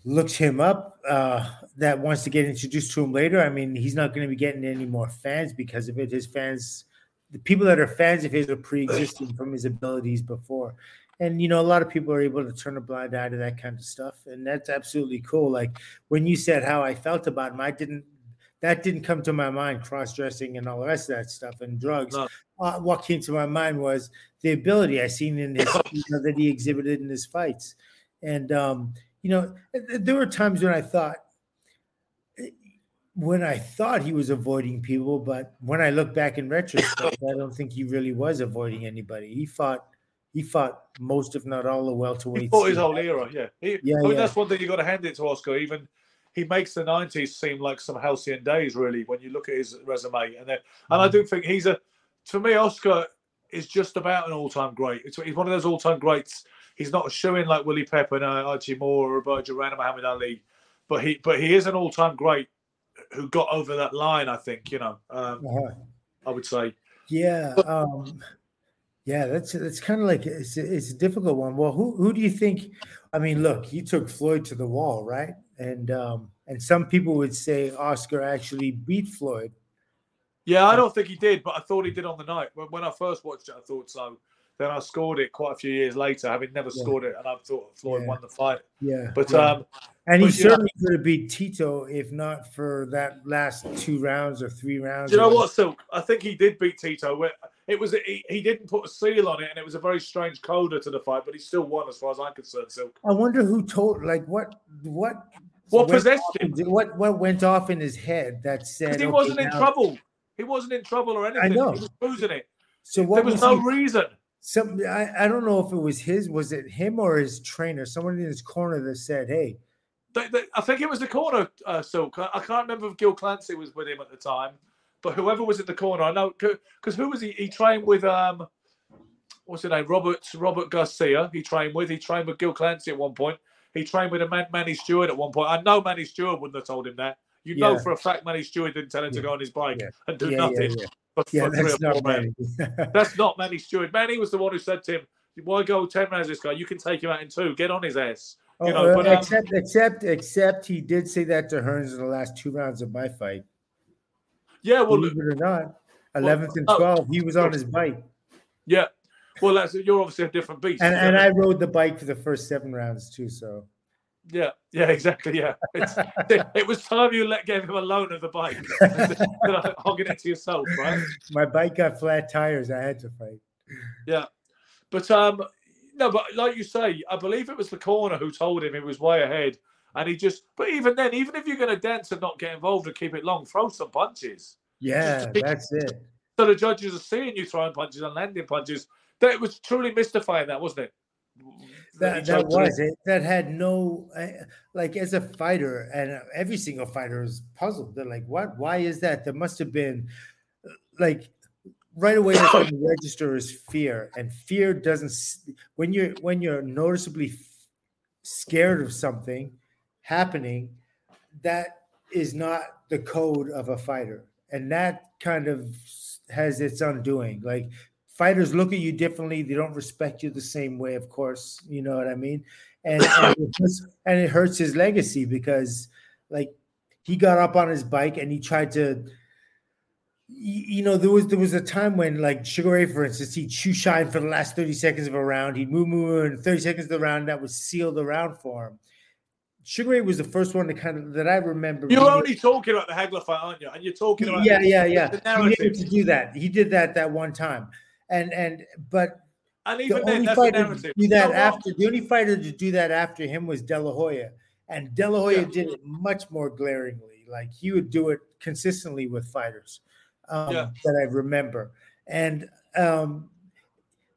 looks him up uh, that wants to get introduced to him later, I mean, he's not going to be getting any more fans because of it. His fans, the people that are fans of his are pre existing from his abilities before. And, you know, a lot of people are able to turn a blind eye to that kind of stuff. And that's absolutely cool. Like when you said how I felt about him, I didn't. That didn't come to my mind, cross dressing and all the rest of that stuff and drugs. No. Uh, what came to my mind was the ability I seen in his you know, that he exhibited in his fights, and um, you know there were times when I thought eh, when I thought he was avoiding people, but when I look back in retrospect, I don't think he really was avoiding anybody. He fought he fought most, if not all, the welterweights. He fought his whole era, yeah. He, Yeah, I mean, yeah. that's one thing you got to hand it to Oscar. Even he makes the '90s seem like some halcyon days, really, when you look at his resume. And then, and I Mm-hmm. do think he's a, for me, Oscar is just about an all-time great. It's, he's one of those all-time greats. He's not a showing like Willie Pepper, and uh, Archie Moore, or Roberto Duran, or Muhammad Ali, but he, but he is an all-time great who got over that line. I think you know. Um, Uh-huh. I would say. Yeah. Um, yeah, that's that's kind of like it's it's a difficult one. Well, who who do you think? I mean, look, he took Floyd to the wall, right? And um, and some people would say Oscar actually beat Floyd. Yeah, I don't think he did, but I thought he did on the night. When, when I first watched it, I thought so. Then I scored it quite a few years later, having never Yeah. scored it, and I thought Floyd Yeah. won the fight. Yeah. But yeah. um, and he but, know- certainly could have beat Tito if not for that last two rounds or three rounds. Do you know what, Silk? I think he did beat Tito. It was he, he didn't put a seal on it, and it was a very strange coda to the fight, but he still won, as far as I'm concerned. Silk. I wonder who told like what what What possessed him? in- What what went off in his head that said he okay, wasn't in now- trouble. He wasn't in trouble or anything. know. He was losing it. So what There was was no he- reason. Some I, I don't know if it was his was it him or his trainer someone in his corner that said hey They, they, I think it was the corner, uh, Silk. I, can't remember if Gil Clancy was with him at the time, but whoever was in the corner, I know because who was he? He trained with um, what's his name? Robert Robert Garcia. He trained with. He trained with Gil Clancy at one point. He trained with a man, Manny Steward at one point. I know Manny Steward wouldn't have told him that. You know for a fact Manny Steward didn't tell him to go on his bike Yeah. and do yeah, nothing yeah, yeah. for, yeah for three that's not. Manny. That's not Manny Steward. Manny was the one who said to him, "Why go ten rounds? This guy, you can take him out in two. Get on his ass." Oh, You know, uh, but, um, except except except he did say that to Hearns in the last two rounds of my fight Yeah, well, believe it or not 11th and oh, 12 he was on his bike yeah. Well, that's you're obviously a different beast. and and? I rode the bike for the first seven rounds too so Yeah, yeah, exactly. Yeah, it's, it, it was time you let gave him a loan of the bike, hogging it to yourself, right? my bike got flat tires I had to fight Yeah, but um, no, but like you say, I believe it was the corner who told him he was way ahead, and he just. But even then, even if you're going to dance and not get involved and keep it long, throw some punches. yeah keep- that's it So the judges are seeing you throwing punches and landing punches. That it was truly mystifying, that wasn't it? That, that was it. That had no uh, like as a fighter and every single fighter is puzzled. They're like what? Why is that? There must have been like right away going register as fear and fear doesn't when you're when you're noticeably scared of something happening that is not the code of a fighter. And that kind of has its undoing. Like fighters look at you differently they don't respect you the same way of course you know what i mean? And and, it, hurts, and it hurts his legacy because like he got up on his bike and he tried to you know there was there was a time when like sugar ray for instance he'd shoe shine for the last 30 seconds of a round he'd move move and 30 seconds of the round that was sealed the round for him. Sugar ray was the first one to kind of that i remember You're only talking about the Hagler fight, aren't you? And you're talking about yeah yeah yeah. he needed to do that. He did that that one time and and but And the then, only that's the fighter to do that what? after the only fighter to do that after him was De La Hoya, and De La Hoya Yeah. did it much more glaringly. Like he would do it consistently with fighters um, Yeah. that I remember, and um,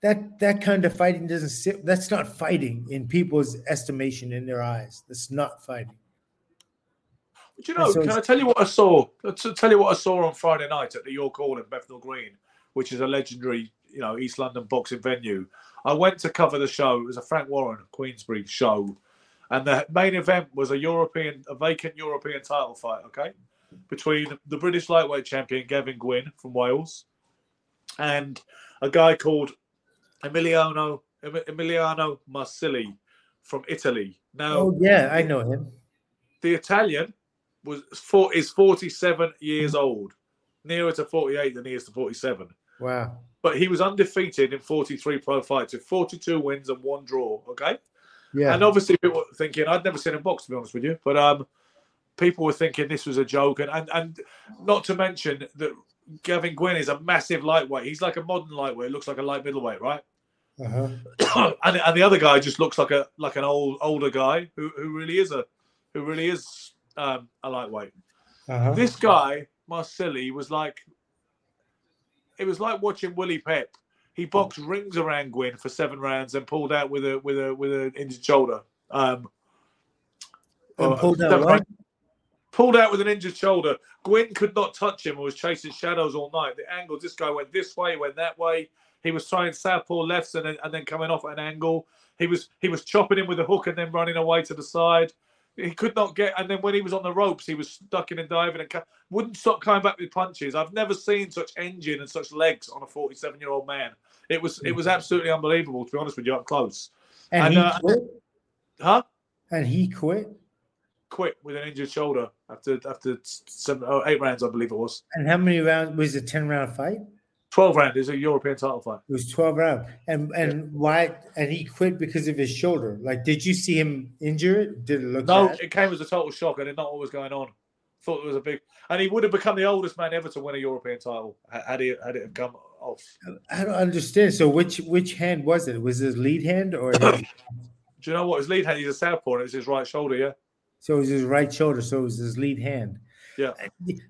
that that kind of fighting doesn't sit. That's not fighting in people's estimation in their eyes. That's not fighting. Do you know? so Can I tell you what I saw? To tell you what I saw on Friday night at the York Hall in Bethnal Green, which is a legendary, you know, East London boxing venue. I went to cover the show. It was a Frank Warren Queensberry show, and the main event was a European, a vacant European title fight. Okay, between the British lightweight champion Gavin Gwynn from Wales and a guy called Emiliano Emiliano Marsili from Italy. Now, Oh yeah, I know him. the Italian was four, is 47 years old, nearer to 48 than he is to 47. Wow. But he was undefeated in 43 pro fights with 42 wins and one draw. Okay. Yeah. And obviously, people were thinking, I'd never seen him box, to be honest with you, but um, people were thinking this was a joke. And, and, and not to mention that Gavin Gwynn is a massive lightweight. He's like a modern lightweight, looks like a light middleweight, right? Uh-huh. and, and the other guy just looks like a like an old older guy who, who really is a who really is um, a lightweight. Uh-huh. This guy, Marsili, was like it was like watching Willie Pep. He boxed rings around Gwynn for seven rounds and pulled out with a with a with an injured shoulder. Um, And uh, pulled out rounds- pulled out with an injured shoulder. Gwynn could not touch him and was chasing shadows all night. The angles, this guy went this way, went that way. He was trying southpaw lefts and then, and then coming off at an angle. He was he was chopping him with a hook and then running away to the side. He could not get. And then when he was on the ropes, he was ducking and diving and wouldn't stop coming back with punches. I've never seen such engine and such legs on a 47 year old man. It was it was absolutely unbelievable to be honest with you up close. And, And, he uh, quit. Huh? And he quit. Quit with an injured shoulder after after seven oh, eight rounds, I believe it was. And how many rounds was it? Ten round fight. 12 round is a European title fight. It was twelve round. And and why? And he quit because of his shoulder. Like, did you see him injure it? Did it look? No, bad? it came as a total shock. I did not know what was going on. Thought it was a big, and he would have become the oldest man ever to win a European title ha- had he had it come off. I don't understand. So which which hand was it? Was his lead hand or Do you know what his lead hand? He's a southpaw, and it's his right shoulder. Yeah, so it was his right shoulder? So it was his lead hand. yeah.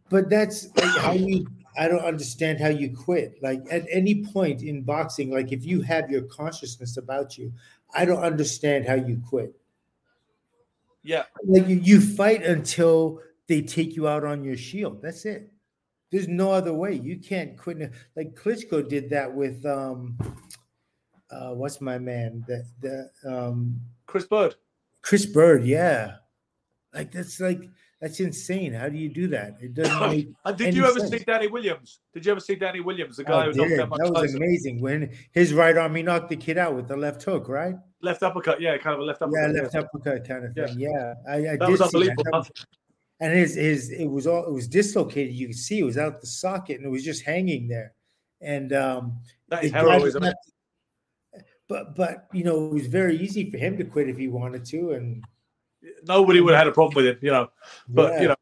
But that's like how you. I don't understand how you quit. Like at any point in boxing, like if you have your consciousness about you, I don't understand how you quit. Yeah, Like you, you fight until they take you out on your shield. That's it. There's no other way. You can't quit. Like Klitschko did that with um, uh, what's my man? The the um, Chris Byrd. Chris Byrd. Yeah, like that's like that's insane. How do you do that? It doesn't make And did you ever sense. see Danny Williams? Did you ever see Danny Williams, the guy who knocked out Mike That was Tyson? amazing. When his right arm, he knocked the kid out with the left hook, right? Left uppercut, yeah, kind of a left uppercut. Yeah, left uppercut kind of thing. Yeah, I, I That did was see unbelievable. That was- and his his it was all it was dislocated. You could see it was out the socket and it was just hanging there. And um, That is heroism. but but you know it was very easy for him to quit if he wanted to. And Nobody would have had a problem with him, you know. But yeah. you know,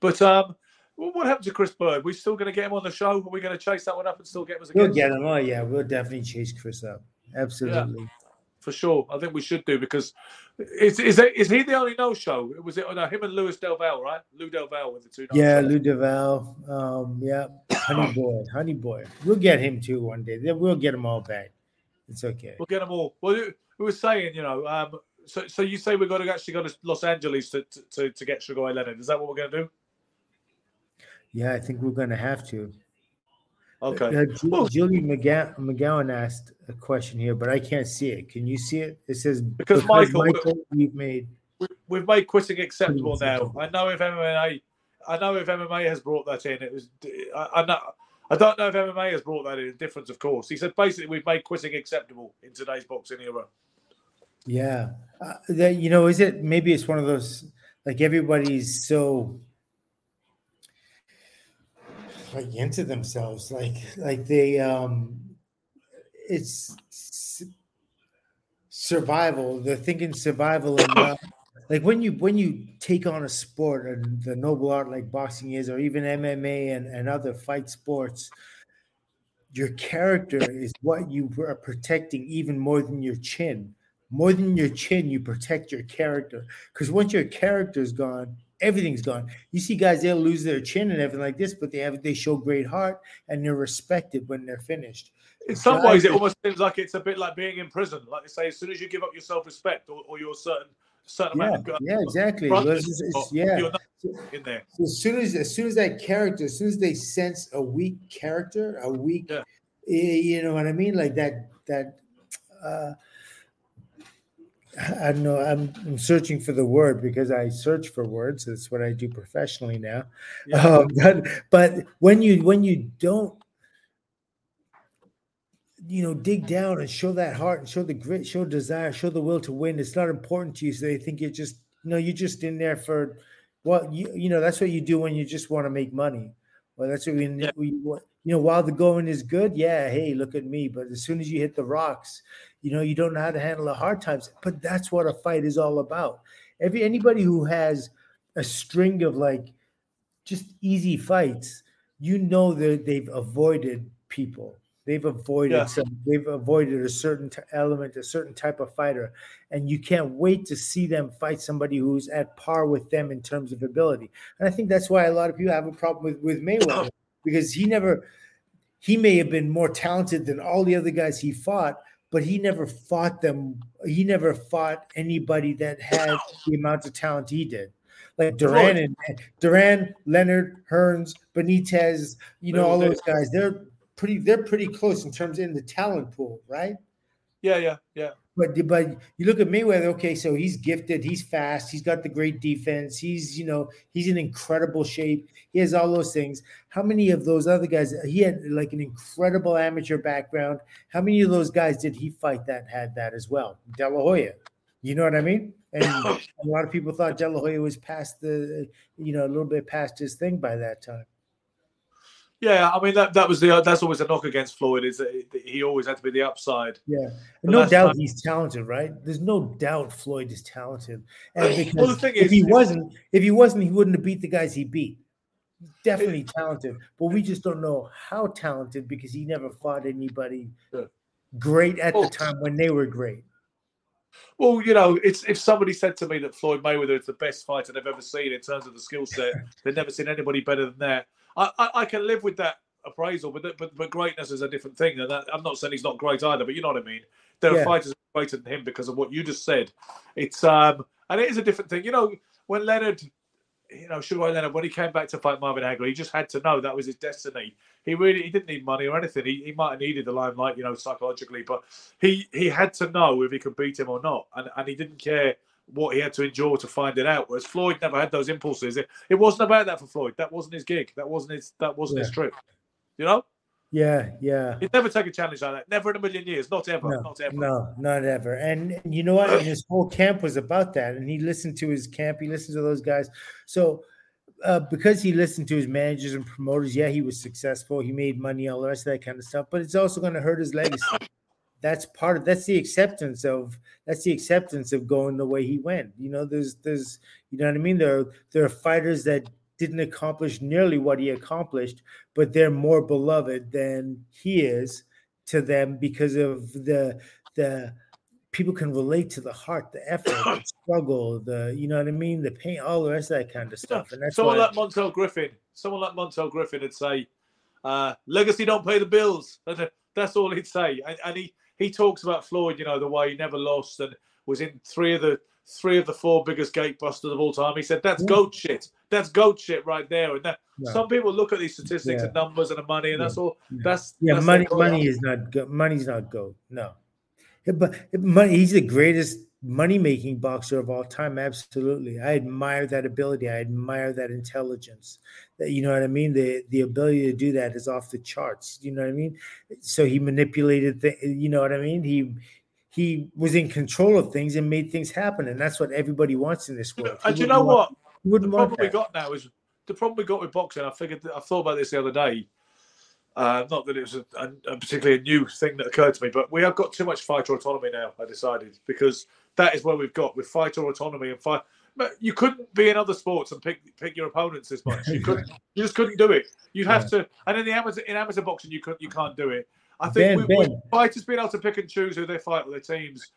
but um, what happened to Chris Byrd? We still going to get him on the show? Are we going to chase that one up and still get him as a we'll get him. Oh yeah, we'll definitely chase Chris up. Absolutely. for sure. I think we should do because is is, it, is he the only no show? Was it no, him and Lewis Del Valle, right? Lou Del Valle with the two. Yeah, shows. Lou Del Valle. Um, yeah, Honey Boy, Honey Boy. We'll get him too one day. We'll get them all back. It's okay. We'll get them all. Well, we- we were saying, you know, um, so so you say we've got to actually go to Los Angeles to to, to, to get Sugar Ray Leonard. Is that what we're going to do? Yeah, I think we're gonna have to. Okay. Uh, Ju- Well- Julie McGowan, McGowan asked a question here, but I can't see it. Can you see it? It says Because Michael- we've made. We, we've made quitting acceptable now. I know if MMA, I know if MMA has brought that in, it was. I, I know. I don't know if MMA has brought that in. Difference, of course. He said basically we've made quitting acceptable in today's boxing era. Yeah, uh, that you know, is it maybe it's one of those like everybody's so like into themselves, like like they um, it's survival. They're thinking survival and not, like when you when you take on a sport and the noble art like boxing is, or even MMA and, and other fight sports, your character is what you are protecting even more than your chin. More than your chin, you protect your character. Because once your character's gone, everything's gone. You see guys, they'll lose their chin and everything like this, but they have they show great heart and they're respected when they're finished. In some ways, it almost seems like it's a bit like being in prison. Like they say, as soon as you give up your self-respect or, or your certain certain Yeah, amount of yeah, exactly. It's- it's- yeah. in there. So as soon as as soon as that character, as soon as they sense a weak character, a weak, Yeah. eh, you know what I mean, like that that. uh I don't know. I'm, I'm searching for the word because I search for words. That's what I do professionally now. Yeah. Um, but but when you when you don't, you know, dig down and show that heart and show the grit, show desire, show the will to win. It's not important to you. So they think you're just you know you're just in there for well you you know that's what you do when you just want to make money. Well, that's what we, Yeah. we you know while the going is good. Yeah, hey, look at me. But as soon as you hit the rocks, you know you don't know how to handle the hard times. But that's what a fight is all about. Every anybody who has a string of like just easy fights, you know that they've avoided people. They've avoided Yeah. some. They've avoided a certain t- element, a certain type of fighter, and you can't wait to see them fight somebody who's at par with them in terms of ability. And I think that's why a lot of people have a problem with with Mayweather because he never. He may have been more talented than all the other guys he fought, but he never fought them. He never fought anybody that had the amount of talent he did. Like Duran and Duran, Leonard, Hearns, Benitez, you know, all those guys. They're pretty. They're pretty close in terms in the talent pool, right? Yeah, yeah, yeah. But but you look at Mayweather. Okay, so he's gifted. He's fast. He's got the great defense. He's you know he's in incredible shape. He has all those things. How many of those other guys? He had like an incredible amateur background. How many of those guys did he fight that had that as well? De La Hoya. You know what I mean? And a lot of people thought De La Hoya was past the, you know, a little bit past his thing by that time. Yeah, I mean that that was the that's always a knock against Floyd is that he always had to be the upside. Yeah, no doubt time. he's talented, right? There's no doubt Floyd is talented, and because well, the thing if is, he wasn't, if he wasn't, he wouldn't have beat the guys he beat. Definitely talented, but we just don't know how talented because he never fought anybody yeah. great at the time when they were great. Well, you know, it's if somebody said to me that Floyd Mayweather is the best fighter they've ever seen in terms of the skill set, they've never seen anybody better than that. I, I, I can live with that appraisal, but but but greatness is a different thing. And that, I'm not saying he's not great either, but you know what I mean. There yeah. are fighters greater than him because of what you just said. It's um and it is a different thing. You know, when Leonard, you know, Sugar Ray Leonard, when he came back to fight Marvin Hagler, he just had to know that was his destiny. He really he didn't need money or anything. He, he might have needed the limelight, you know, psychologically, but he he had to know if he could beat him or not, and and he didn't care what he had to endure to find it out. Whereas Floyd never had those impulses. It, it wasn't about that for Floyd. That wasn't his gig. That wasn't his. That wasn't yeah. his trip. You know. Yeah, yeah. He'd never take a challenge like that. Never in a million years. Not ever. No, not ever. No, not ever. And, and you know what? And his whole camp was about that. And he listened to his camp. He listened to those guys. So uh, because he listened to his managers and promoters, yeah, he was successful. He made money, all the rest of that kind of stuff. But it's also going to hurt his legacy that's part of that's the acceptance of that's the acceptance of going the way he went. You know there's there's you know what i mean? There are there are fighters that didn't accomplish nearly what he accomplished but they're more beloved than he is to them because of the the people can relate to the heart the effort the struggle the you know what i mean? The pain all the rest of that kind of stuff and that's someone like Montell Griffin someone like Montell Griffin would say uh, legacy don't pay the bills. That's all he'd say. And, and he he talks about Floyd, you know, the way he never lost and was in three of the three of the four biggest gatebusters of all time. He said that's yeah. goat shit. That's goat shit right there. And that yeah. some people look at these statistics yeah. and numbers and the money, and that's all. That's yeah. That's money, money is not go- money's not goat. No, but money. He's the greatest money making boxer of all time. Absolutely. I admire that ability. I admire that intelligence. That you know what I mean? The the ability to do that is off the charts. You know what I mean? So he manipulated the, you know what I mean? He he was in control of things and made things happen. And that's what everybody wants in this world. And you know want, what? The problem we got now is the problem we got with boxing. I figured I thought about this the other day. Uh, not that it was a, a, particularly a new thing that occurred to me, but we have got too much fighter autonomy now. I decided because that is where we've got with fighter autonomy and fight. But you couldn't be in other sports and pick pick your opponents as much. You couldn't. you just couldn't do it. You'd have yeah. to. And in the amateur in amateur boxing, you could you can't do it. I think ben, we, ben. fighters being able to pick and choose who they fight with their teams.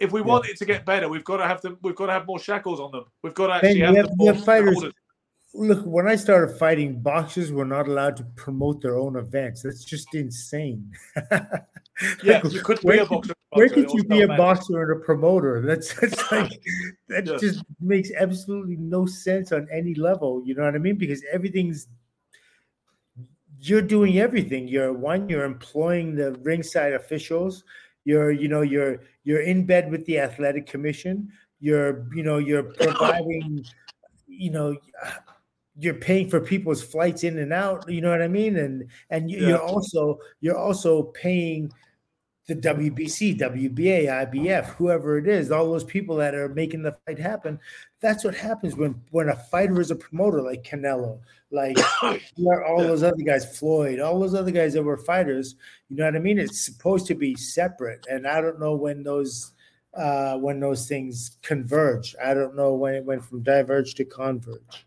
If we yeah. want it to get better, we've got to have them. We've got to have more shackles on them. We've got to actually ben, have, have, have fighters look when i started fighting boxers were not allowed to promote their own events. That's just insane. Yeah like, you could be a boxer where could you be a boxer and a promoter? That's, that's like that yeah. just makes absolutely no sense on any level you know what i mean? Because everything's you're doing everything. You're one you're employing the ringside officials. You're you know you're you're in bed with the athletic commission. You're you know you're providing you know you're paying for people's flights in and out you know what i mean and and you're also you're also paying the WBC, WBA, IBF, whoever it is, all those people that are making the fight happen. That's what happens when when a fighter is a promoter like Canelo, like all those other guys, Floyd, all those other guys that were fighters. You know what I mean? It's supposed to be separate, and I don't know when those uh, when those things converge. I don't know when it went from diverge to converge.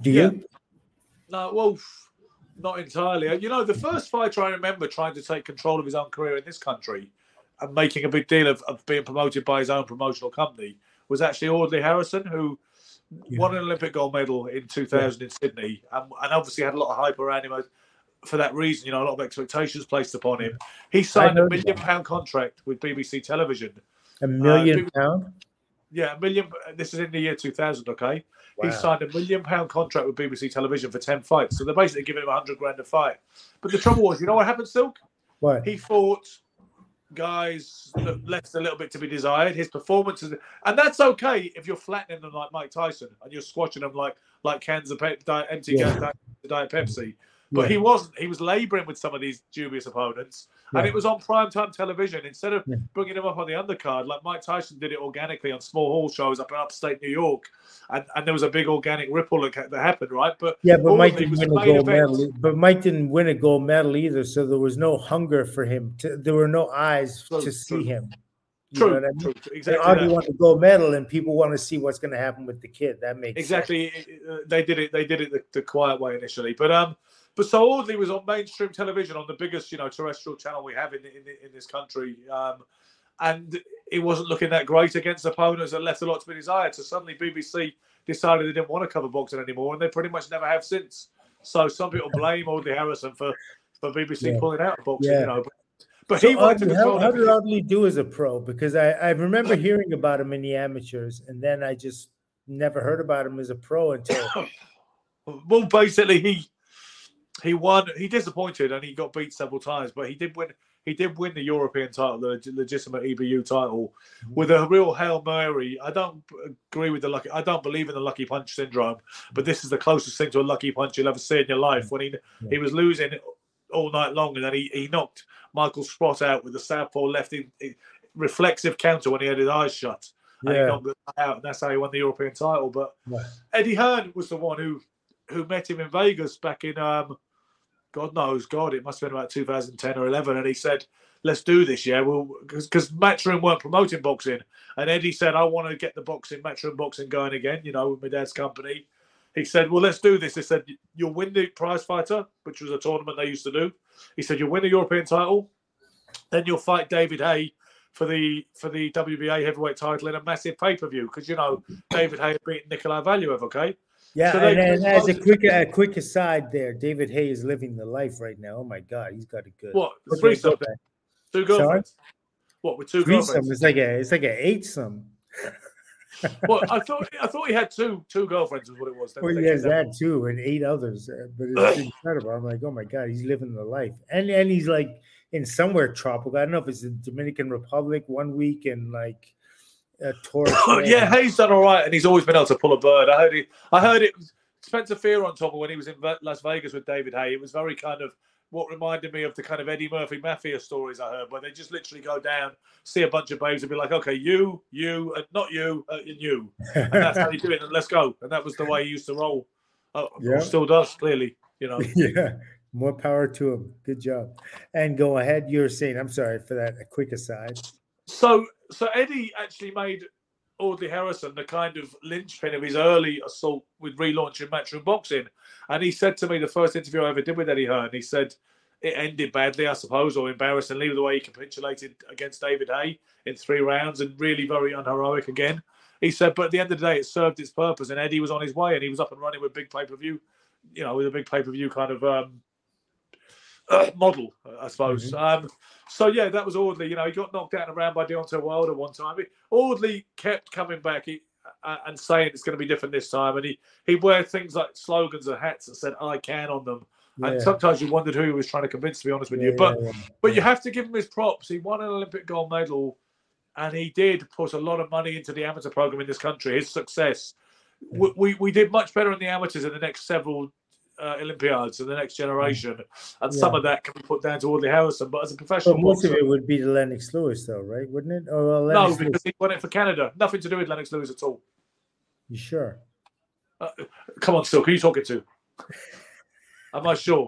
Do you? Yeah. No, well, not entirely. You know, the first fighter I remember trying to take control of his own career in this country and making a big deal of, of being promoted by his own promotional company was actually Audley Harrison, who yeah. won an Olympic gold medal in 2000 yeah. in Sydney and, and, obviously had a lot of hype around him for that reason. You know, a lot of expectations placed upon him. He signed a million pound contract with BBC Television. A million uh, pound? Yeah, a million. Uh, this is in the year 2000, okay? Wow. He signed a million pound contract with BBC Television for 10 fights. So they're basically giving him 100 grand a fight. But the trouble was, you know what happened, Silk? What? He fought guys left a little bit to be desired. His performances, and that's okay if you're flattening them like Mike Tyson and you're squashing them like like cans of diet, empty Yeah. cans of diet Pepsi. But Yeah. he wasn't. He was labouring with some of these dubious opponents, and it was on primetime television instead of Yeah. bringing him up on the undercard like Mike Tyson did it organically on small hall shows up in upstate New York, and, and there was a big organic ripple that, that happened, right? But Yeah, but Mike didn't win a gold event. medal. But Mike didn't win a gold medal either, so there was no hunger for him. To, there were no eyes True, to see true. him. You True, I mean? true, true, They exactly. already that. the gold medal, and people want to see what's going to happen with the kid. That makes exactly uh, they did it they did it the, the quiet way initially but um but so Audley was on mainstream television on the biggest you know terrestrial channel we have in in, in this country um and it wasn't looking that great against opponents that left a lot to be desired so suddenly bbc decided they didn't want to cover boxing anymore and they pretty much never have since so some people blame Audley Harrison for for bbc Yeah. pulling out of boxing Yeah. you know but, but So he wanted to Audley, how, control how did. Audley do as a pro? Because I, I remember hearing about him in the amateurs, and then I just never heard about him as a pro until Well, basically, he he won. He disappointed and he got beat several times, but he did win. He did win the European title, the legitimate EBU title, with a real hail mary. I don't agree with the lucky. I don't believe in the lucky punch syndrome, but this is the closest thing to a lucky punch you'll ever see in your life. When he he was losing all night long, and then he, he knocked Michael Sprott out with a southpaw left in, reflexive counter when he had his eyes shut. And he Yeah. knocked the guy out, and that's how he won the European title. But Yeah. Eddie Hearn was the one who who met him in Vegas back in um, God knows, God, it must have been about 2010 or 11, and he said, "Let's do this, yeah." Well, because Matchroom weren't promoting boxing, and Eddie said, "I want to get the boxing, Matchroom boxing going again." You know, with my dad's company. He said, "Well, let's do this." He said, "You'll win the prize fighter, which was a tournament they used to do." He said, "You'll win the European title, then you'll fight David Haye." For the for the WBA heavyweight title in a massive pay per view because you know David Haye had beaten Nikolai Valuev, okay? Yeah. So and, and as a quick a quick aside, there, David Haye is living the life right now. Oh my God, he's got it good. What Okay, three go something? Two girlfriends. What with two Threesome. girlfriends? It's like a it's like a eight some. well, I thought I thought he had two two girlfriends. Was what it was. Well, he has that too, and eight others. uh, But it's incredible. I'm like, oh my god, he's living the life, and and he's like in somewhere tropical. I don't know if it's the Dominican Republic one week and like tour. Oh, yeah, Haye's done all right, and he's always been able to pull a bird. I heard he, I heard it. Spencer Fearon top of when he was in Las Vegas with David Haye. It was very kind of what reminded me of the kind of Eddie Murphy mafia stories I heard, where they just literally go down, see a bunch of babes, and be like, "Okay, you, you, and not you, uh, and you," and that's how you do it. And let's go. And that was the way he used to roll. Oh, Yeah. still does clearly. You know. yeah, more power to him. Good job. And go ahead. You're saying, I'm sorry for that. A quick aside. So, so Eddie actually made Audley Harrison the kind of linchpin of his early assault with relaunching matchroom boxing. And he said to me, the first interview I ever did with Eddie Hearn, he said it ended badly, I suppose, or embarrassingly, the way he capitulated against David Haye in three rounds and really very unheroic again. He said, but at the end of the day, it served its purpose, and Eddie was on his way, and he was up and running with big pay per view, you know, with a big pay per view kind of um, uh, model, I suppose. Um, so yeah, that was Audley. You know, he got knocked out in a round by Deontay Wilder one time. He, Audley kept coming back he, uh, and saying it's going to be different this time, and he he'd wear things like slogans and hats that said "I can" on them. Yeah. And sometimes you wondered who he was trying to convince. To be honest with Yeah, you, but yeah. but you have to give him his props. He won an Olympic gold medal, and he did put a lot of money into the amateur program in this country. His success, we, we, we did much better in the amateurs in the next several uh, Olympiads in the next generation, and some of that can be put down to Audley Harrison. But as a professional But most of it would be the Lennox Lewis, though, right? Wouldn't it? Or well, no, Lennox because Lewis. he won it for Canada. Nothing to do with Lennox Lewis at all. You sure? Come on, still, who are you talking to? Am I sure?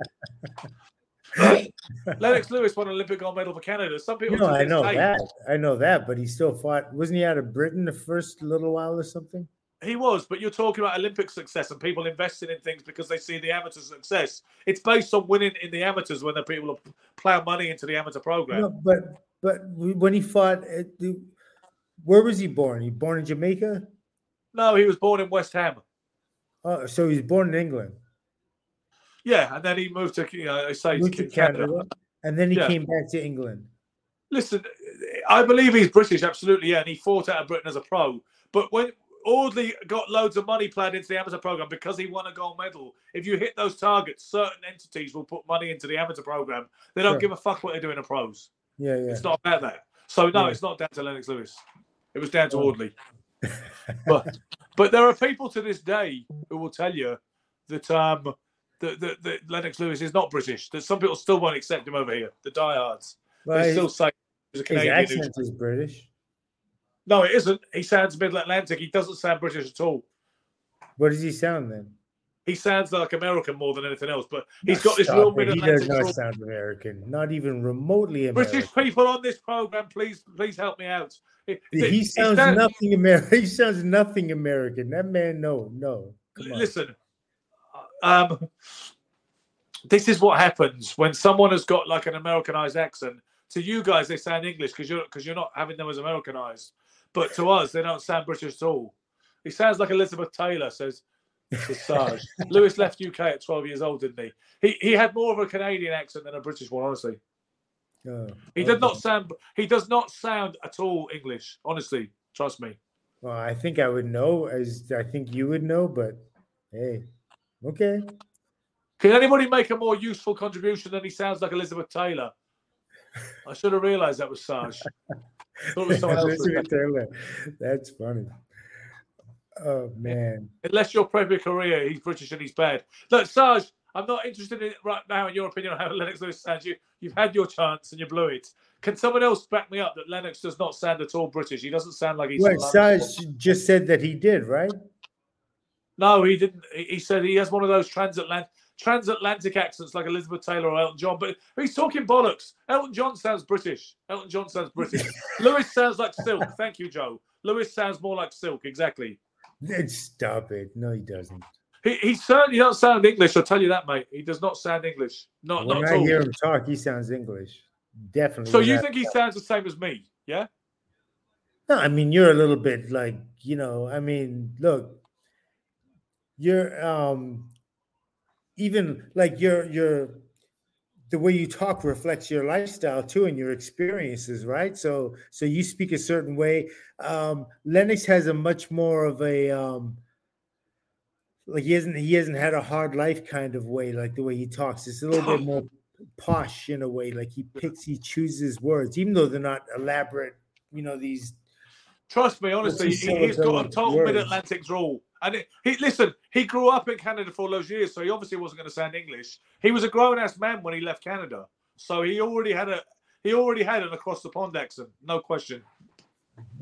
Lennox Lewis won an Olympic gold medal for Canada. Some people No, to I know that. I know that, but he still fought. Wasn't he out of Britain the first little while or something? He was, but you're talking about Olympic success and people investing in things because they see the amateur success. It's based on winning in the amateurs when the people are plow money into the amateur program. No, but but when he fought, eh, where was he born? He born in Jamaica? No, he was born in West Ham. Oh, so he's born in England. Yeah, and then he moved to, you know, I say to Canada. Canada, and then he Yeah. came back to England. Listen, I believe he's British, absolutely, yeah, and he fought out of Britain as a pro. But when Audley got loads of money planned into the amateur program because he won a gold medal, if you hit those targets, certain entities will put money into the amateur program. They don't Sure. give a fuck what they do in the pros. Yeah, yeah. It's not about that. So no, Yeah. it's not down to Lennox Lewis. It was down to Audley. but but there are people to this day who will tell you that um that, that, that Lennox Lewis is not British. That some people still won't accept him over here. The diehards. Well, they still say he's a his Canadian. who's- accent is British. No, it isn't. He sounds Middle Atlantic. He doesn't sound British at all. What does he sound then? He sounds like American more than anything else. But he's got this real. Mid He does not sound American. Not even remotely American. British people on this program, please, please help me out. He, sounds sounds- nothing American. He sounds nothing American. That man, no, no. Come on. Listen, um, this is what happens when someone has got like an Americanized accent. To you guys, they sound English because you're because you're not having them as Americanized. But to us, they don't sound British at all. He sounds like Elizabeth Taylor, says Sarge. Lewis left UK at 12 years old, didn't he? He he had more of a Canadian accent than a British one, honestly. Oh, He did not sound he does not sound at all English, honestly. Trust me. Well, I think I would know, as I think you would know, but hey, okay. Can anybody make a more useful contribution than he sounds like Elizabeth Taylor? I should have realised that was Sarge. Thought it was someone else. Elizabeth Taylor. That's funny. Oh man. Unless you're Premier Korea, he's British and he's bad. Look, Sarge, I'm not interested in it right now in your opinion on how Lennox Lewis sounds. You, you've had your chance and you blew it. Can someone else back me up that Lennox does not sound at all British? He doesn't sound like he's. From London. Just said that he did, right? No, he didn't. He said he has one of those transatlantic transatlantic accents like Elizabeth Taylor or Elton John, but he's talking bollocks. Elton John sounds British. Elton John sounds British. Lewis sounds like Silk. Thank you, Joe. Lewis sounds more like Silk. Exactly. Then Stop it. No, he doesn't. He, he certainly doesn't sound English. I'll tell you that, mate. He does not sound English. Not, When not at I all. hear him talk, he sounds English. Definitely. So you think he sounds the same as me? Yeah. No, I mean you're a little bit like you know. I mean, look, you're um, even like your your the way you talk reflects your lifestyle too and your experiences, right? So so you speak a certain way. Um, Lennox has a much more of a um, like he hasn't he hasn't had a hard life kind of way, like the way he talks. It's a little bit more posh in a way. Like he picks, he chooses words, even though they're not elaborate. You know these Trust me, honestly, he, he's got a total mid-Atlantic drawl. And it, he listen, he grew up in Canada for all those years, so he obviously wasn't going to sound English. He was a grown-ass man when he left Canada, so he already had a he already had an across the pond accent, no question.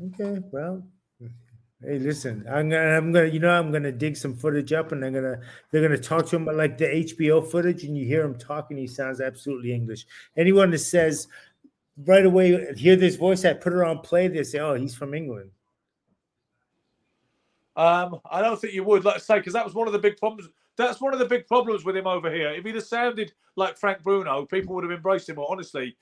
Okay, well, hey, listen, I'm gonna, I'm gonna, you know, I'm gonna dig some footage up, and I'm gonna, they're gonna talk to him like the HBO footage, and you hear him talking, he sounds absolutely English. Anyone that says right away, hear this voice, I put her on play, they say, oh, he's from England. Um, I don't think you would, like I say, because that was one of the big problems. That's one of the big problems with him over here. If he'd have sounded like Frank Bruno, people would have embraced him more, honestly.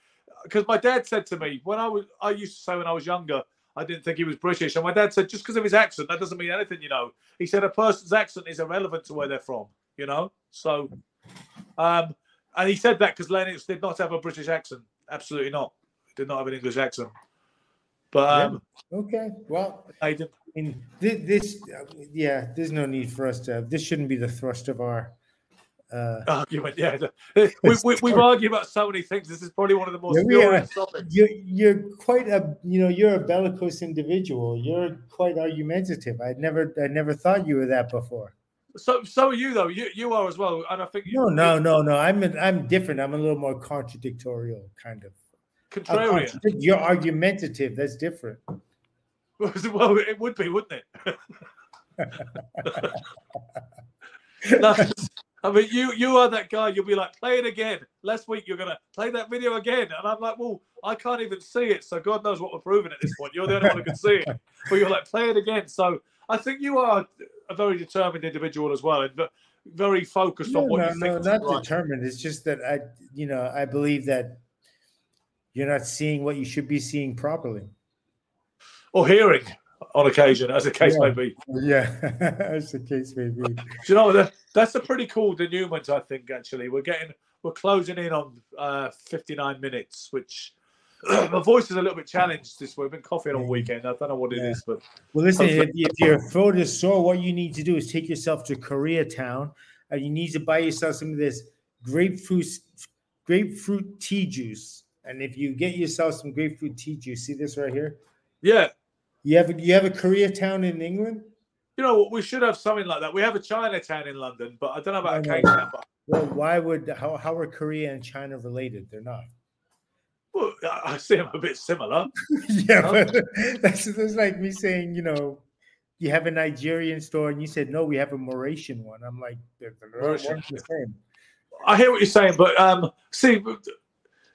Because my dad said to me when I was, I used to say when I was younger, I didn't think he was British, and my dad said just because of his accent, that doesn't mean anything, you know. He said a person's accent is irrelevant to where they're from, you know. So, um, and he said that because Lennox did not have a British accent, absolutely not. Did not have an English accent. But um, Okay, well, I. I mean, this, uh, yeah, there's no need for us to. This shouldn't be the thrust of our. Uh, argument. Yeah, we, we, we've argued about so many things. This is probably one of the most Yeah, topics. you're you're quite a you know you're a bellicose individual. You're quite argumentative. I never I never thought you were that before. So, so are you though. You you are as well, and I think you, No, no, no, no. I'm a, I'm different. I'm a little more contradictorial, kind of. Contrarian. You're argumentative. That's different. well, it would be, wouldn't it? I mean, you you are that guy. You'll be like, play it again. Last week you're gonna play that video again, and I'm like, well, I can't even see it, so God knows what we're proving at this point. You're the only one who can see it, but you're like, play it again. So I think you are a very determined individual as well, and very focused No, on what no, you no, think. is not right. determined. It's just that I, you know, I believe that you're not seeing what you should be seeing properly. or hearing on occasion, as the case Yeah. may be. Yeah, as the case may be. Do you know that, that's a pretty cool denouement? I think actually we're getting we're closing in on uh, 59 minutes, which my voice is a little bit challenged this week. I've been coughing all weekend. I don't know what it is, Yeah. but Well, listen, if, if your throat is sore, what you need to do is take yourself to Koreatown and you need to buy yourself some of this grapefruit grapefruit tea juice. And if you get yourself some grapefruit tea juice, see this right here. Yeah. You have a, you have a Koreatown in England. You know what? We should have something like that. We have a Chinatown in London, but I don't know about a I know. Cape Town. But, Well, why would how how are Korea and China related? They're not. well, I see them a bit similar. yeah, that's, that's like me saying, you know, you have a Nigerian store and you said no, we have a Mauritian one. I'm like, they're, they're Mauritian. the same. I hear what you're saying, but um, see,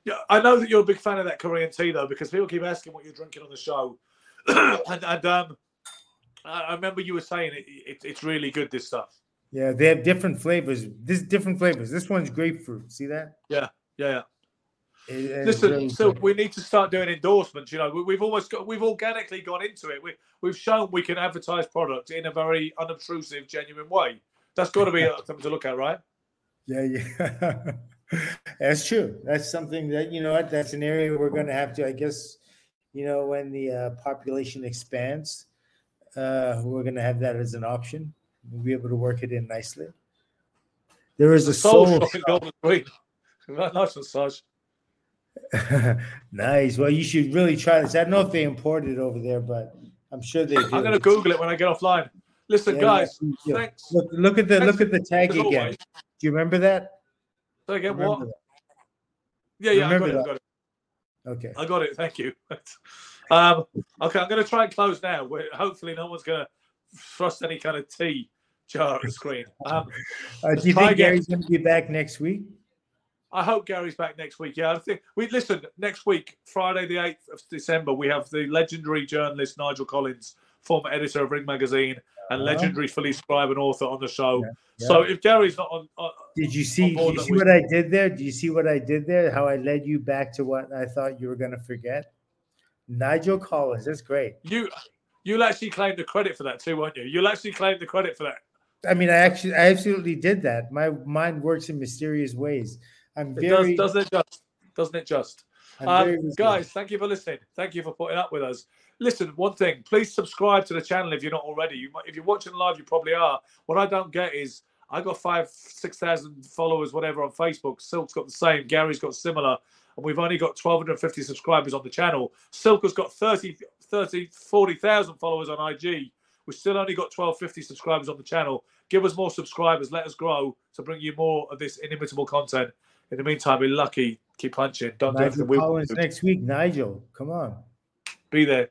yeah, I know that you're a big fan of that Korean tea though, because people keep asking what you're drinking on the show, and, and um, I remember you were saying it, it, it's really good. This stuff. Yeah, they have different flavors. This different flavors. This one's grapefruit. See that? Yeah, yeah. It- it's Listen, really so good. we need to start doing endorsements. You know, we, we've almost got, we've organically gone into it. We, we've shown we can advertise product in a very unobtrusive, genuine way. That's got to be something to look at, right? Yeah, yeah. that's true. That's something that you know what. That's an area we're going to have to. I guess you know when the uh, population expands, uh, we're going to have that as an option. We'll be able to work it in nicely. There is a Soul soul. shop in Golders Green. nice massage. nice. Well, you should really try this. I don't know if they import it over there, but I'm sure they do. I'm going to Google it when I get offline. Listen, Yeah, guys, yeah. thanks. Look, look at the Thanks look at the tag as again. always. Do you remember that? Say again, what? Remember Yeah, yeah, I got it. Got it. Okay. I got it. Thank you. um, okay, I'm going to try and close now. Where hopefully no one's going to thrust any kind of tea jar at the screen. Um, Uh, do you think. Gary's going to be back next week? I hope Gary's back next week. Yeah, I think we listen next week, Friday the eighth of December. We have the legendary journalist Nigel Collins, former editor of Ring Magazine, and legendary Philly scribe and author on the show. Yeah, So if Gary's not on, on Did you see? Did you see we- what I did there? Do you see what I did there? How I led you back to what I thought you were going to forget? Nigel Collins. That's great. you, you'll actually claim the credit for that too, won't you? You'll actually claim the credit for that. I mean, I actually, I absolutely did that. My mind works in mysterious ways. I'm It very, does, doesn't it? Just doesn't it? Just. Um, guys, thank you for listening. Thank you for putting up with us. Listen, one thing, please subscribe to the channel if you're not already. You might, if you're watching live, you probably are. What I don't get is I got five, six thousand followers, whatever, on Facebook. Silk's got the same. Gary's got similar, and we've only got 1,250 subscribers on the channel. Silk has got 30, 30 40,000 followers on IG. We've still only got 1,250 subscribers on the channel. Give us more subscribers. Let us grow to bring you more of this inimitable content. In the meantime, be lucky. Keep punching. Don't do Nigel anything we Collins next week. Nigel, come on. Be there.